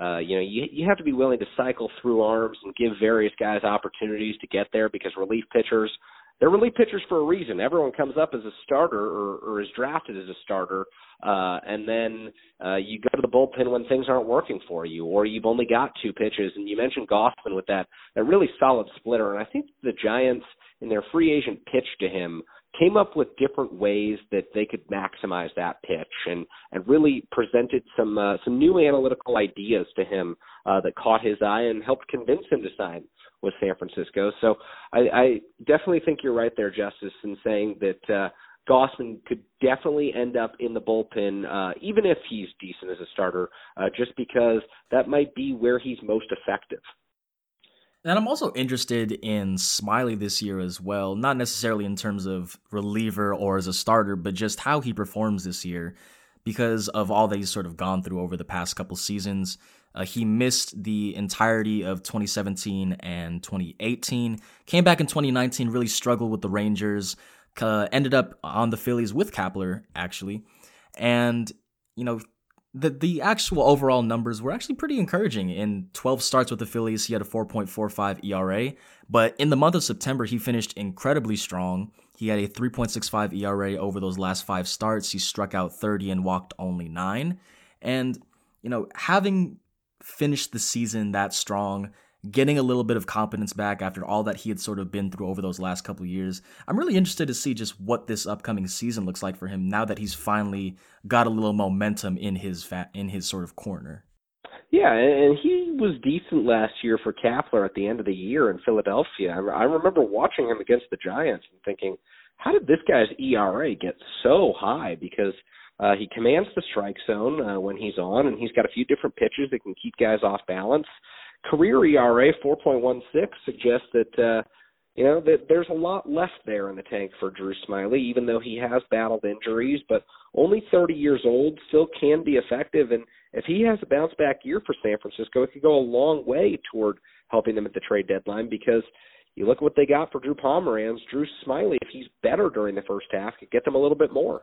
uh, you know, you you have to be willing to cycle through arms and give various guys opportunities to get there because relief pitchers they're relief pitchers for a reason. Everyone comes up as a starter or, or is drafted as a starter, uh, and then uh, you go to the bullpen when things aren't working for you, or you've only got two pitches. And you mentioned Gausman with that that really solid splitter, and I think the Giants in their free agent pitch to him came up with different ways that they could maximize that pitch and and really presented some uh, some new analytical ideas to him uh, that caught his eye and helped convince him to sign with San Francisco. So I, I definitely think you're right there, Justice, in saying that uh, Gausman could definitely end up in the bullpen, uh, even if he's decent as a starter, uh, just because that might be where he's most effective. And I'm also interested in Smyly this year as well, not necessarily in terms of reliever or as a starter, but just how he performs this year because of all that he's sort of gone through over the past couple seasons. Uh, he missed the entirety of 2017 and 2018, came back in 2019, really struggled with the Rangers, uh, ended up on the Phillies with Kapler, actually. And, you know, the the actual overall numbers were actually pretty encouraging. In 12 starts with the Phillies, he had a 4.45 ERA, but in the month of September, he finished incredibly strong. He had a 3.65 ERA over those last 5 starts. He struck out 30 and walked only 9. And, you know, having finished the season that strong, getting a little bit of confidence back after all that he had sort of been through over those last couple years. I'm really interested to see just what this upcoming season looks like for him now that he's finally got a little momentum in his fa- in his sort of corner. Yeah, and he was decent last year for Kapler at the end of the year in Philadelphia. I remember watching him against the Giants and thinking, how did this guy's ERA get so high? Because uh, he commands the strike zone uh, when he's on, and he's got a few different pitches that can keep guys off balance career ERA 4.16 suggests that uh, you know that there's a lot left there in the tank for Drew Smyly, even though he has battled injuries. But only 30 years old, still can be effective, and if he has a bounce back year for San Francisco, it could go a long way toward helping them at the trade deadline because. You look at what they got for Drew Pomeranz. Drew Smyly, if he's better during the first half, could get them a little bit more.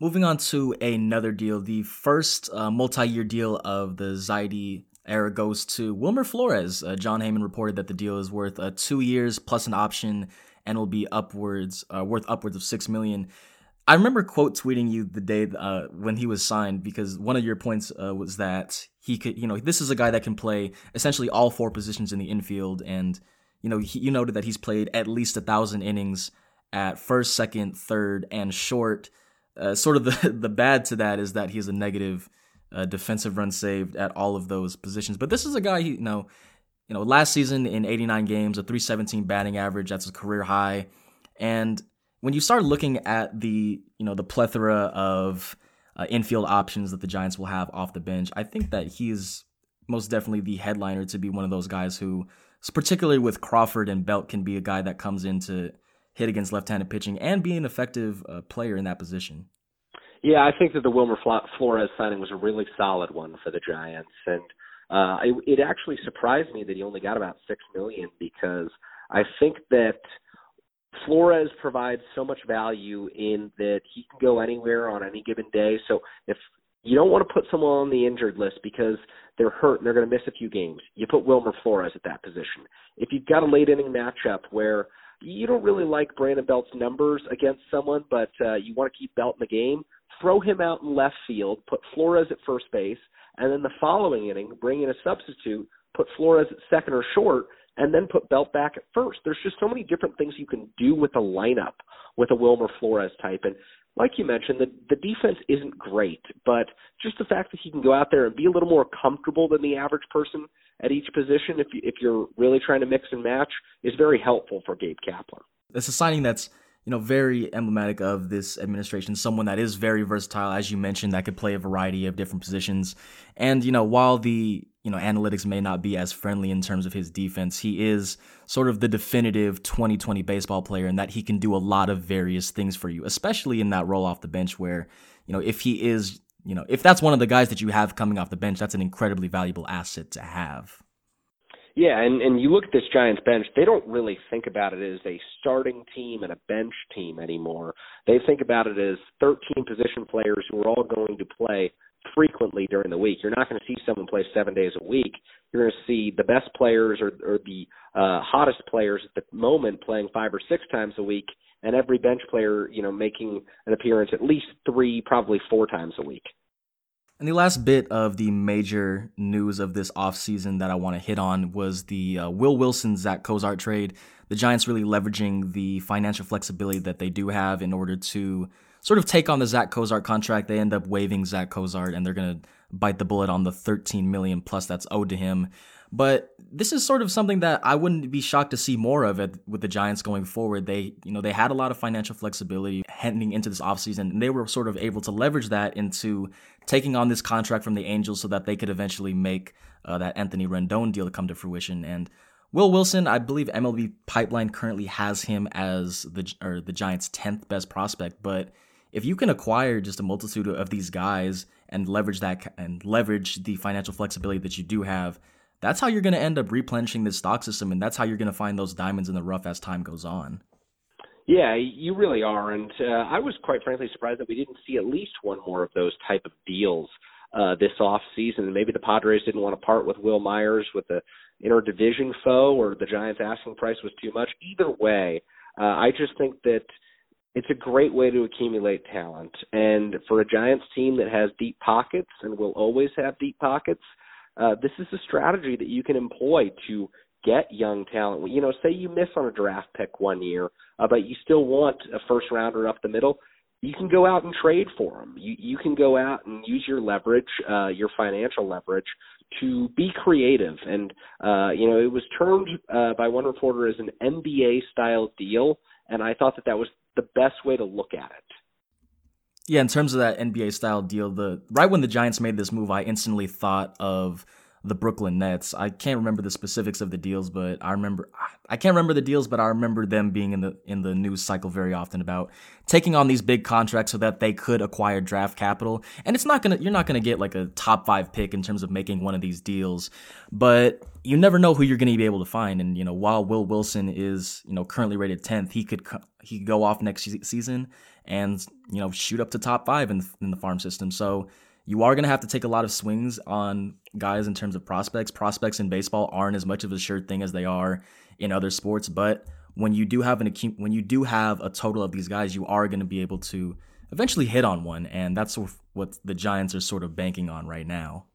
Moving on to another deal, the first uh, multi-year deal of the Zaidi era goes to Wilmer Flores. Uh, Jon Heyman reported that the deal is worth uh, two years plus an option and will be upwards uh, worth upwards of six million. I remember quote tweeting you the day uh, when he was signed because one of your points uh, was that he could, you know, this is a guy that can play essentially all four positions in the infield, and you know, he, you noted that he's played at least a thousand innings at first, second, third, and short. Uh, sort of the the bad to that is that he's a negative uh, defensive run saved at all of those positions. But this is a guy, he, you know, you know, last season in 89 games, a 317 batting average, that's a career high. And when you start looking at the, you know, the plethora of uh, infield options that the Giants will have off the bench, I think that he is most definitely the headliner to be one of those guys who, particularly with Crawford and Belt, can be a guy that comes in to hit against left-handed pitching and be an effective uh, player in that position. Yeah, I think that the Wilmer Flores signing was a really solid one for the Giants, and uh, it, actually surprised me that he only got about six million because I think that Flores provides so much value in that he can go anywhere on any given day. So if you don't want to put someone on the injured list because they're hurt and they're going to miss a few games, you put Wilmer Flores at that position. If you've got a late inning matchup where you don't really like Brandon Belt's numbers against someone, but uh, you want to keep Belt in the game, throw him out in left field, put Flores at first base, and then the following inning, bring in a substitute, put Flores at second or short, and then put Belt back at first. There's just so many different things you can do with a lineup with a Wilmer Flores type. And like you mentioned, the the defense isn't great, but just the fact that he can go out there and be a little more comfortable than the average person at each position, if you, if you're really trying to mix and match, is very helpful for Gabe Kapler. It's a signing that's you know, very emblematic of this administration. Someone that is very versatile, as you mentioned, that could play a variety of different positions. And, you know, while the, you know, analytics may not be as friendly in terms of his defense, he is sort of the definitive 2020 baseball player in that he can do a lot of various things for you, especially in that role off the bench where, you know, if he is, you know, if that's one of the guys that you have coming off the bench, that's an incredibly valuable asset to have. Yeah, and and you look at this Giants bench, they don't really think about it as a starting team and a bench team anymore. They think about it as 13 position players who are all going to play frequently during the week. You're not going to see someone play seven days a week. You're going to see the best players or, or the uh, hottest players at the moment playing five or six times a week, and every bench player, you know, making an appearance at least three, probably four times a week. And the last bit of the major news of this offseason that I want to hit on was the uh, Will Wilson Zach Cozart trade. The Giants really leveraging the financial flexibility that they do have in order to sort of take on the Zach Cozart contract. They end up waiving Zach Cozart and they're going to bite the bullet on the 13 million plus that's owed to him. But this is sort of something that I wouldn't be shocked to see more of it with the Giants going forward. They, you know, they had a lot of financial flexibility heading into this offseason, and they were sort of able to leverage that into taking on this contract from the Angels so that they could eventually make uh, that Anthony Rendon deal come to fruition. And Will Wilson, I believe MLB Pipeline currently has him as the or the Giants' tenth best prospect. But if you can acquire just a multitude of these guys and leverage that and leverage the financial flexibility that you do have that's how you're going to end up replenishing this stock system, and that's how you're going to find those diamonds in the rough as time goes on. Yeah, you really are, and uh, I was quite frankly surprised that we didn't see at least one more of those type of deals uh, this off season. Maybe the Padres didn't want to part with Wil Myers with the interdivision foe, or the Giants' asking price was too much. Either way, uh, I just think that it's a great way to accumulate talent, and for a Giants team that has deep pockets and will always have deep pockets uh, this is a strategy that you can employ to get young talent. You know, say you miss on a draft pick one year, uh, but you still want a first rounder up the middle. You can go out and trade for them. You you can go out and use your leverage, uh, your financial leverage, to be creative. And uh, you know, it was termed uh, by one reporter as an NBA style deal, and I thought that that was the best way to look at it. Yeah, in terms of that NBA style deal, the right when the Giants made this move, I instantly thought of the Brooklyn Nets. I can't remember the specifics of the deals, but I remember I can't remember the deals, but I remember them being in the in the news cycle very often about taking on these big contracts so that they could acquire draft capital. And it's not gonna you're not gonna get like a top five pick in terms of making one of these deals, but you never know who you're gonna be able to find. And you know, while Will Wilson is you know currently rated tenth, he could he could go off next season and you know shoot up to top five in in the farm system. So you are going to have to take a lot of swings on guys in terms of prospects. Prospects in baseball aren't as much of a sure thing as they are in other sports, but when you do have an when you do have a total of these guys, you are going to be able to eventually hit on one, and that's what the Giants are sort of banking on right now.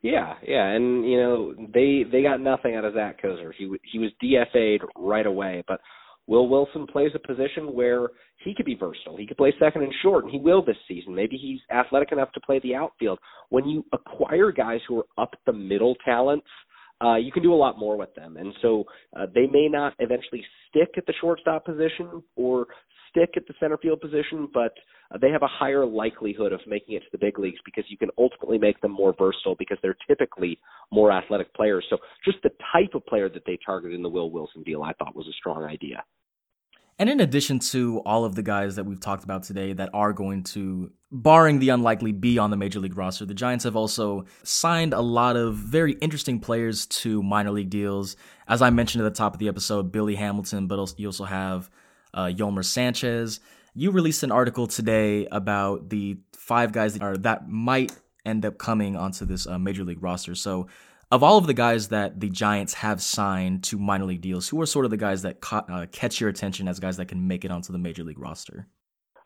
Yeah, yeah, and you know they they got nothing out of Zach Cozart. He he was DFA'd right away, but Will Wilson plays a position where he could be versatile. He could play second and short, and he will this season. Maybe he's athletic enough to play the outfield. When you acquire guys who are up the middle talents, uh, you can do a lot more with them. And so uh, they may not eventually stick at the shortstop position or stick at the center field position, but uh, they have a higher likelihood of making it to the big leagues because you can ultimately make them more versatile because they're typically more athletic players. So just the type of player that they targeted in the Will Wilson deal, I thought was a strong idea. And in addition to all of the guys that we've talked about today that are going to, barring the unlikely, be on the major league roster, the Giants have also signed a lot of very interesting players to minor league deals. As I mentioned at the top of the episode, Billy Hamilton, but you also have uh, Yolmer Sanchez. You released an article today about the five guys that are that might end up coming onto this uh, major league roster. So of all of the guys that the Giants have signed to minor league deals, who are sort of the guys that uh, catch your attention as guys that can make it onto the major league roster?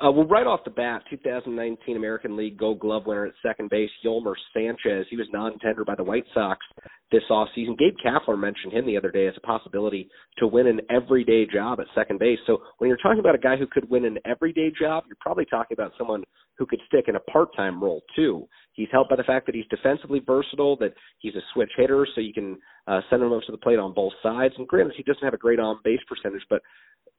Uh, well, right off the bat, 2019 American League Gold Glove winner at second base, Yolmer Sanchez. He was non-tender by the White Sox this offseason. Gabe Kapler mentioned him the other day as a possibility to win an everyday job at second base. So when you're talking about a guy who could win an everyday job, you're probably talking about someone who could stick in a part-time role too. He's helped by the fact that he's defensively versatile, that he's a switch hitter, so you can uh, send him up to the plate on both sides. And granted, he doesn't have a great on base percentage, but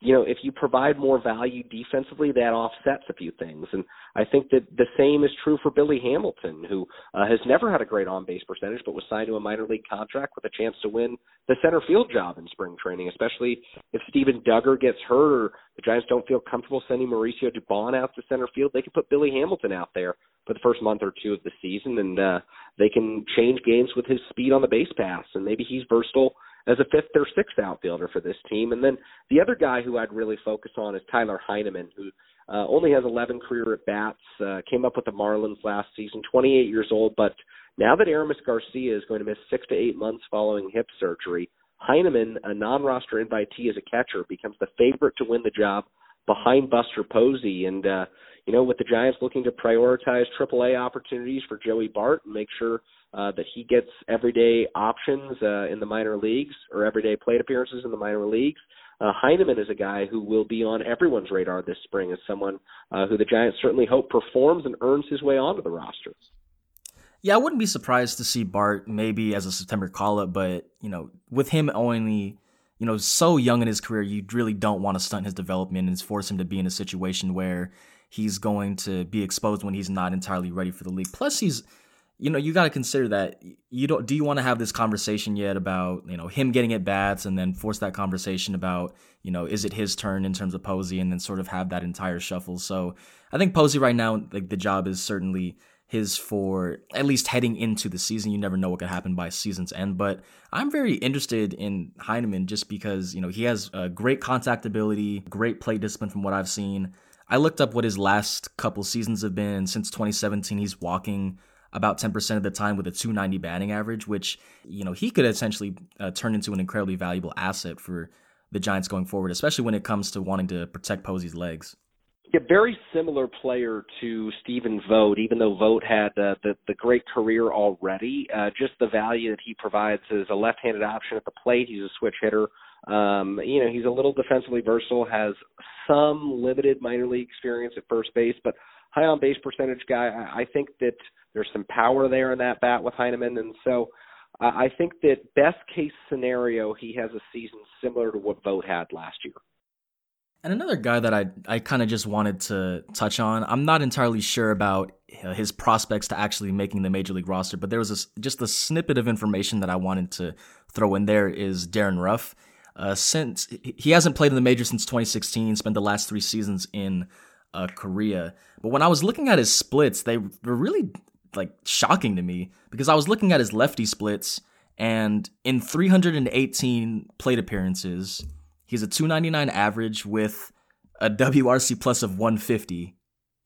you know, if you provide more value defensively, that offsets a few things. And I think that the same is true for Billy Hamilton, who uh, has never had a great on base percentage, but was signed to a minor league contract with a chance to win the center field job in spring training, especially if Steven Duggar gets hurt or the Giants don't feel comfortable sending Mauricio Dubon out to center field. They can put Billy Hamilton out there for the first month or two of the season, and uh, they can change games with his speed on the base pass, and maybe he's versatile as a fifth or sixth outfielder for this team. And then the other guy who I'd really focus on is Tyler Heineman, who uh, only has 11 career at bats, uh, came up with the Marlins last season, 28 years old. But now that Aramis Garcia is going to miss six to eight months following hip surgery, Heineman, a non-roster invitee as a catcher, becomes the favorite to win the job behind Buster Posey. And uh, you know, with the Giants looking to prioritize AAA opportunities for Joey Bart and make sure uh, that he gets everyday options uh, in the minor leagues or everyday plate appearances in the minor leagues. Uh, Heineman is a guy who will be on everyone's radar this spring as someone uh, who the Giants certainly hope performs and earns his way onto the roster. Yeah, I wouldn't be surprised to see Bart maybe as a September call up, but you know, with him only you know so young in his career, you really don't want to stunt his development and force him to be in a situation where he's going to be exposed when he's not entirely ready for the league. Plus, he's you know, you got to consider that you don't. Do you want to have this conversation yet about you know him getting at bats, and then force that conversation about you know is it his turn in terms of Posey, and then sort of have that entire shuffle. So I think Posey right now, like the job is certainly his for at least heading into the season. You never know what could happen by season's end, but I'm very interested in Heineman just because you know he has a great contact ability, great play discipline from what I've seen. I looked up what his last couple seasons have been. Since 2017, he's walking about 10% of the time with a 290 batting average, which, you know, he could essentially uh, turn into an incredibly valuable asset for the Giants going forward, especially when it comes to wanting to protect Posey's legs. A very similar player to Stephen Vogt, even though Vogt had uh, the the great career already. Uh, just the value that he provides as a left-handed option at the plate. He's a switch hitter. Um, you know, he's a little defensively versatile, has some limited minor league experience at first base, but high on base percentage guy. I, I think that there's some power there in that bat with Heineman, and so uh, I think that best case scenario, he has a season similar to what Vogt had last year. And another guy that I I kind of just wanted to touch on. I'm not entirely sure about uh, his prospects to actually making the major league roster, but there was just a snippet of information that I wanted to throw in there. Is Darin Ruf. Uh, since he hasn't played in the major since 2016, spent the last three seasons in uh, Korea. But when I was looking at his splits, they were really like shocking to me because I was looking at his lefty splits, and in 318 plate appearances He's a 299 average with a WRC plus of 150.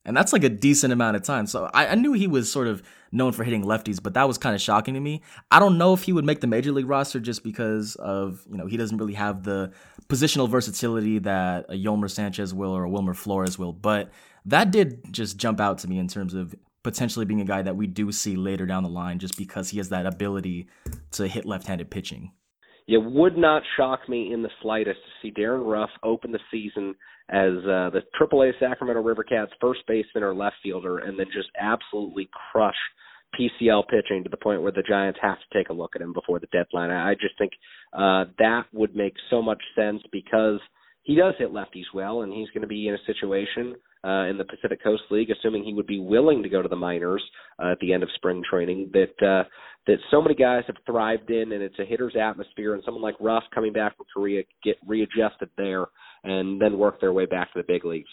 And that's like a decent amount of time. So I, I knew he was sort of known for hitting lefties, but that was kind of shocking to me. I don't know if he would make the major league roster just because of, you know, he doesn't really have the positional versatility that a Yolmer Sanchez will or a Wilmer Flores will. But that did just jump out to me in terms of potentially being a guy that we do see later down the line just because he has that ability to hit left handed pitching. It would not shock me in the slightest to see Darin Ruf open the season as uh, the AAA Sacramento River Cats first baseman or left fielder, and then just absolutely crush PCL pitching to the point where the Giants have to take a look at him before the deadline. I just think uh, that would make so much sense because he does hit lefties well, and he's going to be in a situation uh, in the Pacific Coast League, assuming he would be willing to go to the minors uh, at the end of spring training, that uh, that so many guys have thrived in, and it's a hitter's atmosphere. And someone like Ruf coming back from Korea get readjusted there, and then work their way back to the big leagues.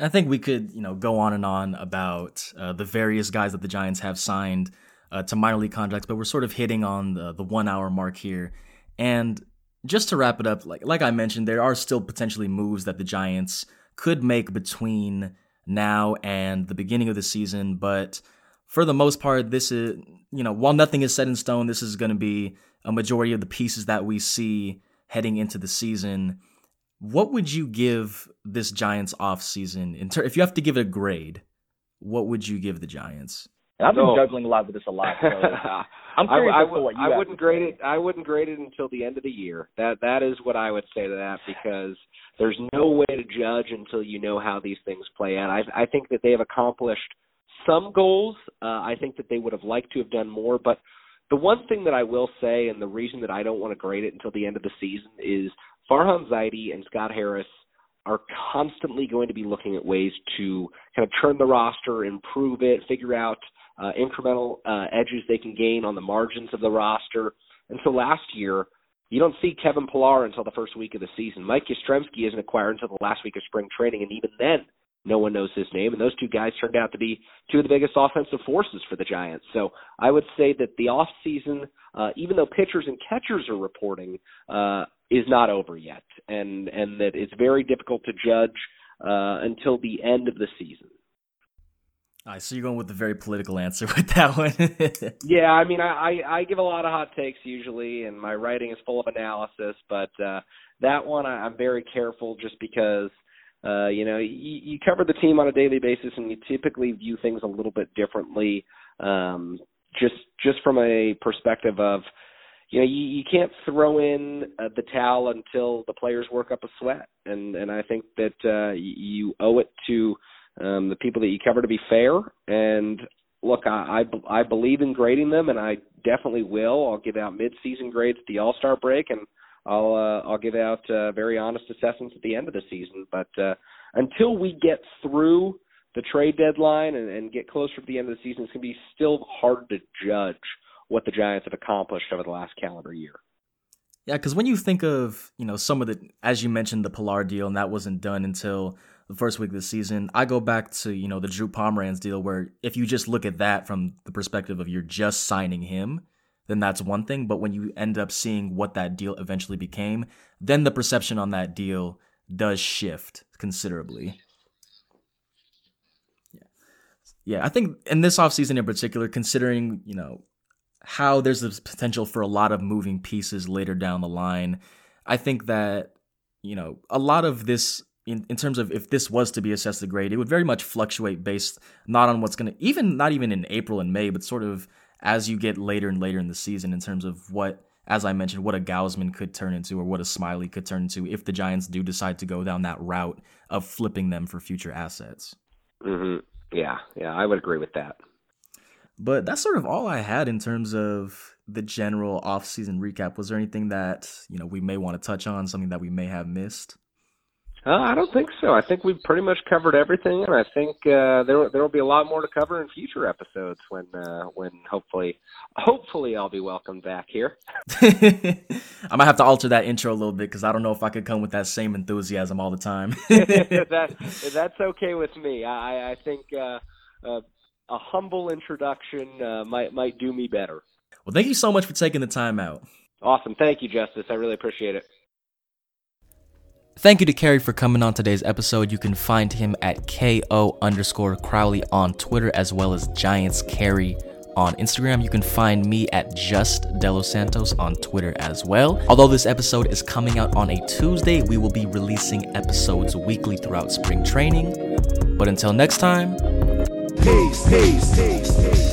I think we could, you know, go on and on about uh, the various guys that the Giants have signed uh, to minor league contracts, but we're sort of hitting on the, the one hour mark here. And just to wrap it up, like like I mentioned, there are still potentially moves that the Giants could make between now and the beginning of the season. But for the most part, this is, you know, while nothing is set in stone, this is going to be a majority of the pieces that we see heading into the season. What would you give this Giants off season in ter- if you have to give it a grade? What would you give the Giants? And I've been so, juggling a lot with this a lot. So I'm curious I, I, what you I wouldn't grade it. I wouldn't grade it until the end of the year. That that is what I would say to that because there's no way to judge until you know how these things play out. I I think that they have accomplished some goals. Uh, I think that they would have liked to have done more, but the one thing that I will say, and the reason that I don't want to grade it until the end of the season, is Farhan Zaidi and Scott Harris are constantly going to be looking at ways to kind of turn the roster, improve it, figure out uh, incremental uh, edges they can gain on the margins of the roster. And so last year, you don't see Kevin Pillar until the first week of the season. Mike Yastrzemski isn't acquired until the last week of spring training, and even then, no one knows his name. And those two guys turned out to be two of the biggest offensive forces for the Giants. So I would say that the off season, uh, even though pitchers and catchers are reporting, uh, is not over yet, and and that it's very difficult to judge uh, until the end of the season. Right, so you're going with the very political answer with that one. yeah, I mean, I, I I give a lot of hot takes usually, and my writing is full of analysis. But uh, that one, I, I'm very careful, just because uh, you know you, you cover the team on a daily basis, and you typically view things a little bit differently. Um, just just from a perspective of you know you, you can't throw in uh, the towel until the players work up a sweat, and and I think that uh, you owe it to um, the people that you cover to be fair. And look, I, I I believe in grading them, and I definitely will. I'll give out mid-season grades at the All Star break, and I'll uh, I'll give out uh, very honest assessments at the end of the season. But uh, until we get through the trade deadline and, and get closer to the end of the season, it's going to be still hard to judge what the Giants have accomplished over the last calendar year. Yeah, because when you think of you know some of the, as you mentioned, the Pillar deal, and that wasn't done until the first week of the season. I go back to, you know, the Drew Pomeranz deal where if you just look at that from the perspective of you're just signing him, then that's one thing. But when you end up seeing what that deal eventually became, then the perception on that deal does shift considerably. Yeah. Yeah, I think in this offseason in particular, considering, you know, how there's the potential for a lot of moving pieces later down the line, I think that, you know, a lot of this in, in terms of if this was to be assessed a grade, it would very much fluctuate based not on what's going to, even not even in April and May, but sort of as you get later and later in the season in terms of what, as I mentioned, what a Gausman could turn into or what a Smyly could turn into if the Giants do decide to go down that route of flipping them for future assets. Mm-hmm. Yeah, yeah, I would agree with that. But that's sort of all I had in terms of the general off-season recap. Was there anything that you know we may want to touch on, something that we may have missed? Uh, I don't think so. I think we've pretty much covered everything, and I think uh, there there will be a lot more to cover in future episodes when uh, when hopefully hopefully I'll be welcomed back here. I might have to alter that intro a little bit because I don't know if I could come with that same enthusiasm all the time. that that's okay with me. I I think uh, uh, a humble introduction uh, might might do me better. Well, thank you so much for taking the time out. Awesome, thank you, Justice. I really appreciate it. Thank you to Kerry for coming on today's episode. You can find him at KO underscore Crowley on Twitter as well as Giants Kerry on Instagram. You can find me at Just Delos Santos on Twitter as well. Although this episode is coming out on a Tuesday, we will be releasing episodes weekly throughout spring training. But until next time, peace, peace, peace, peace.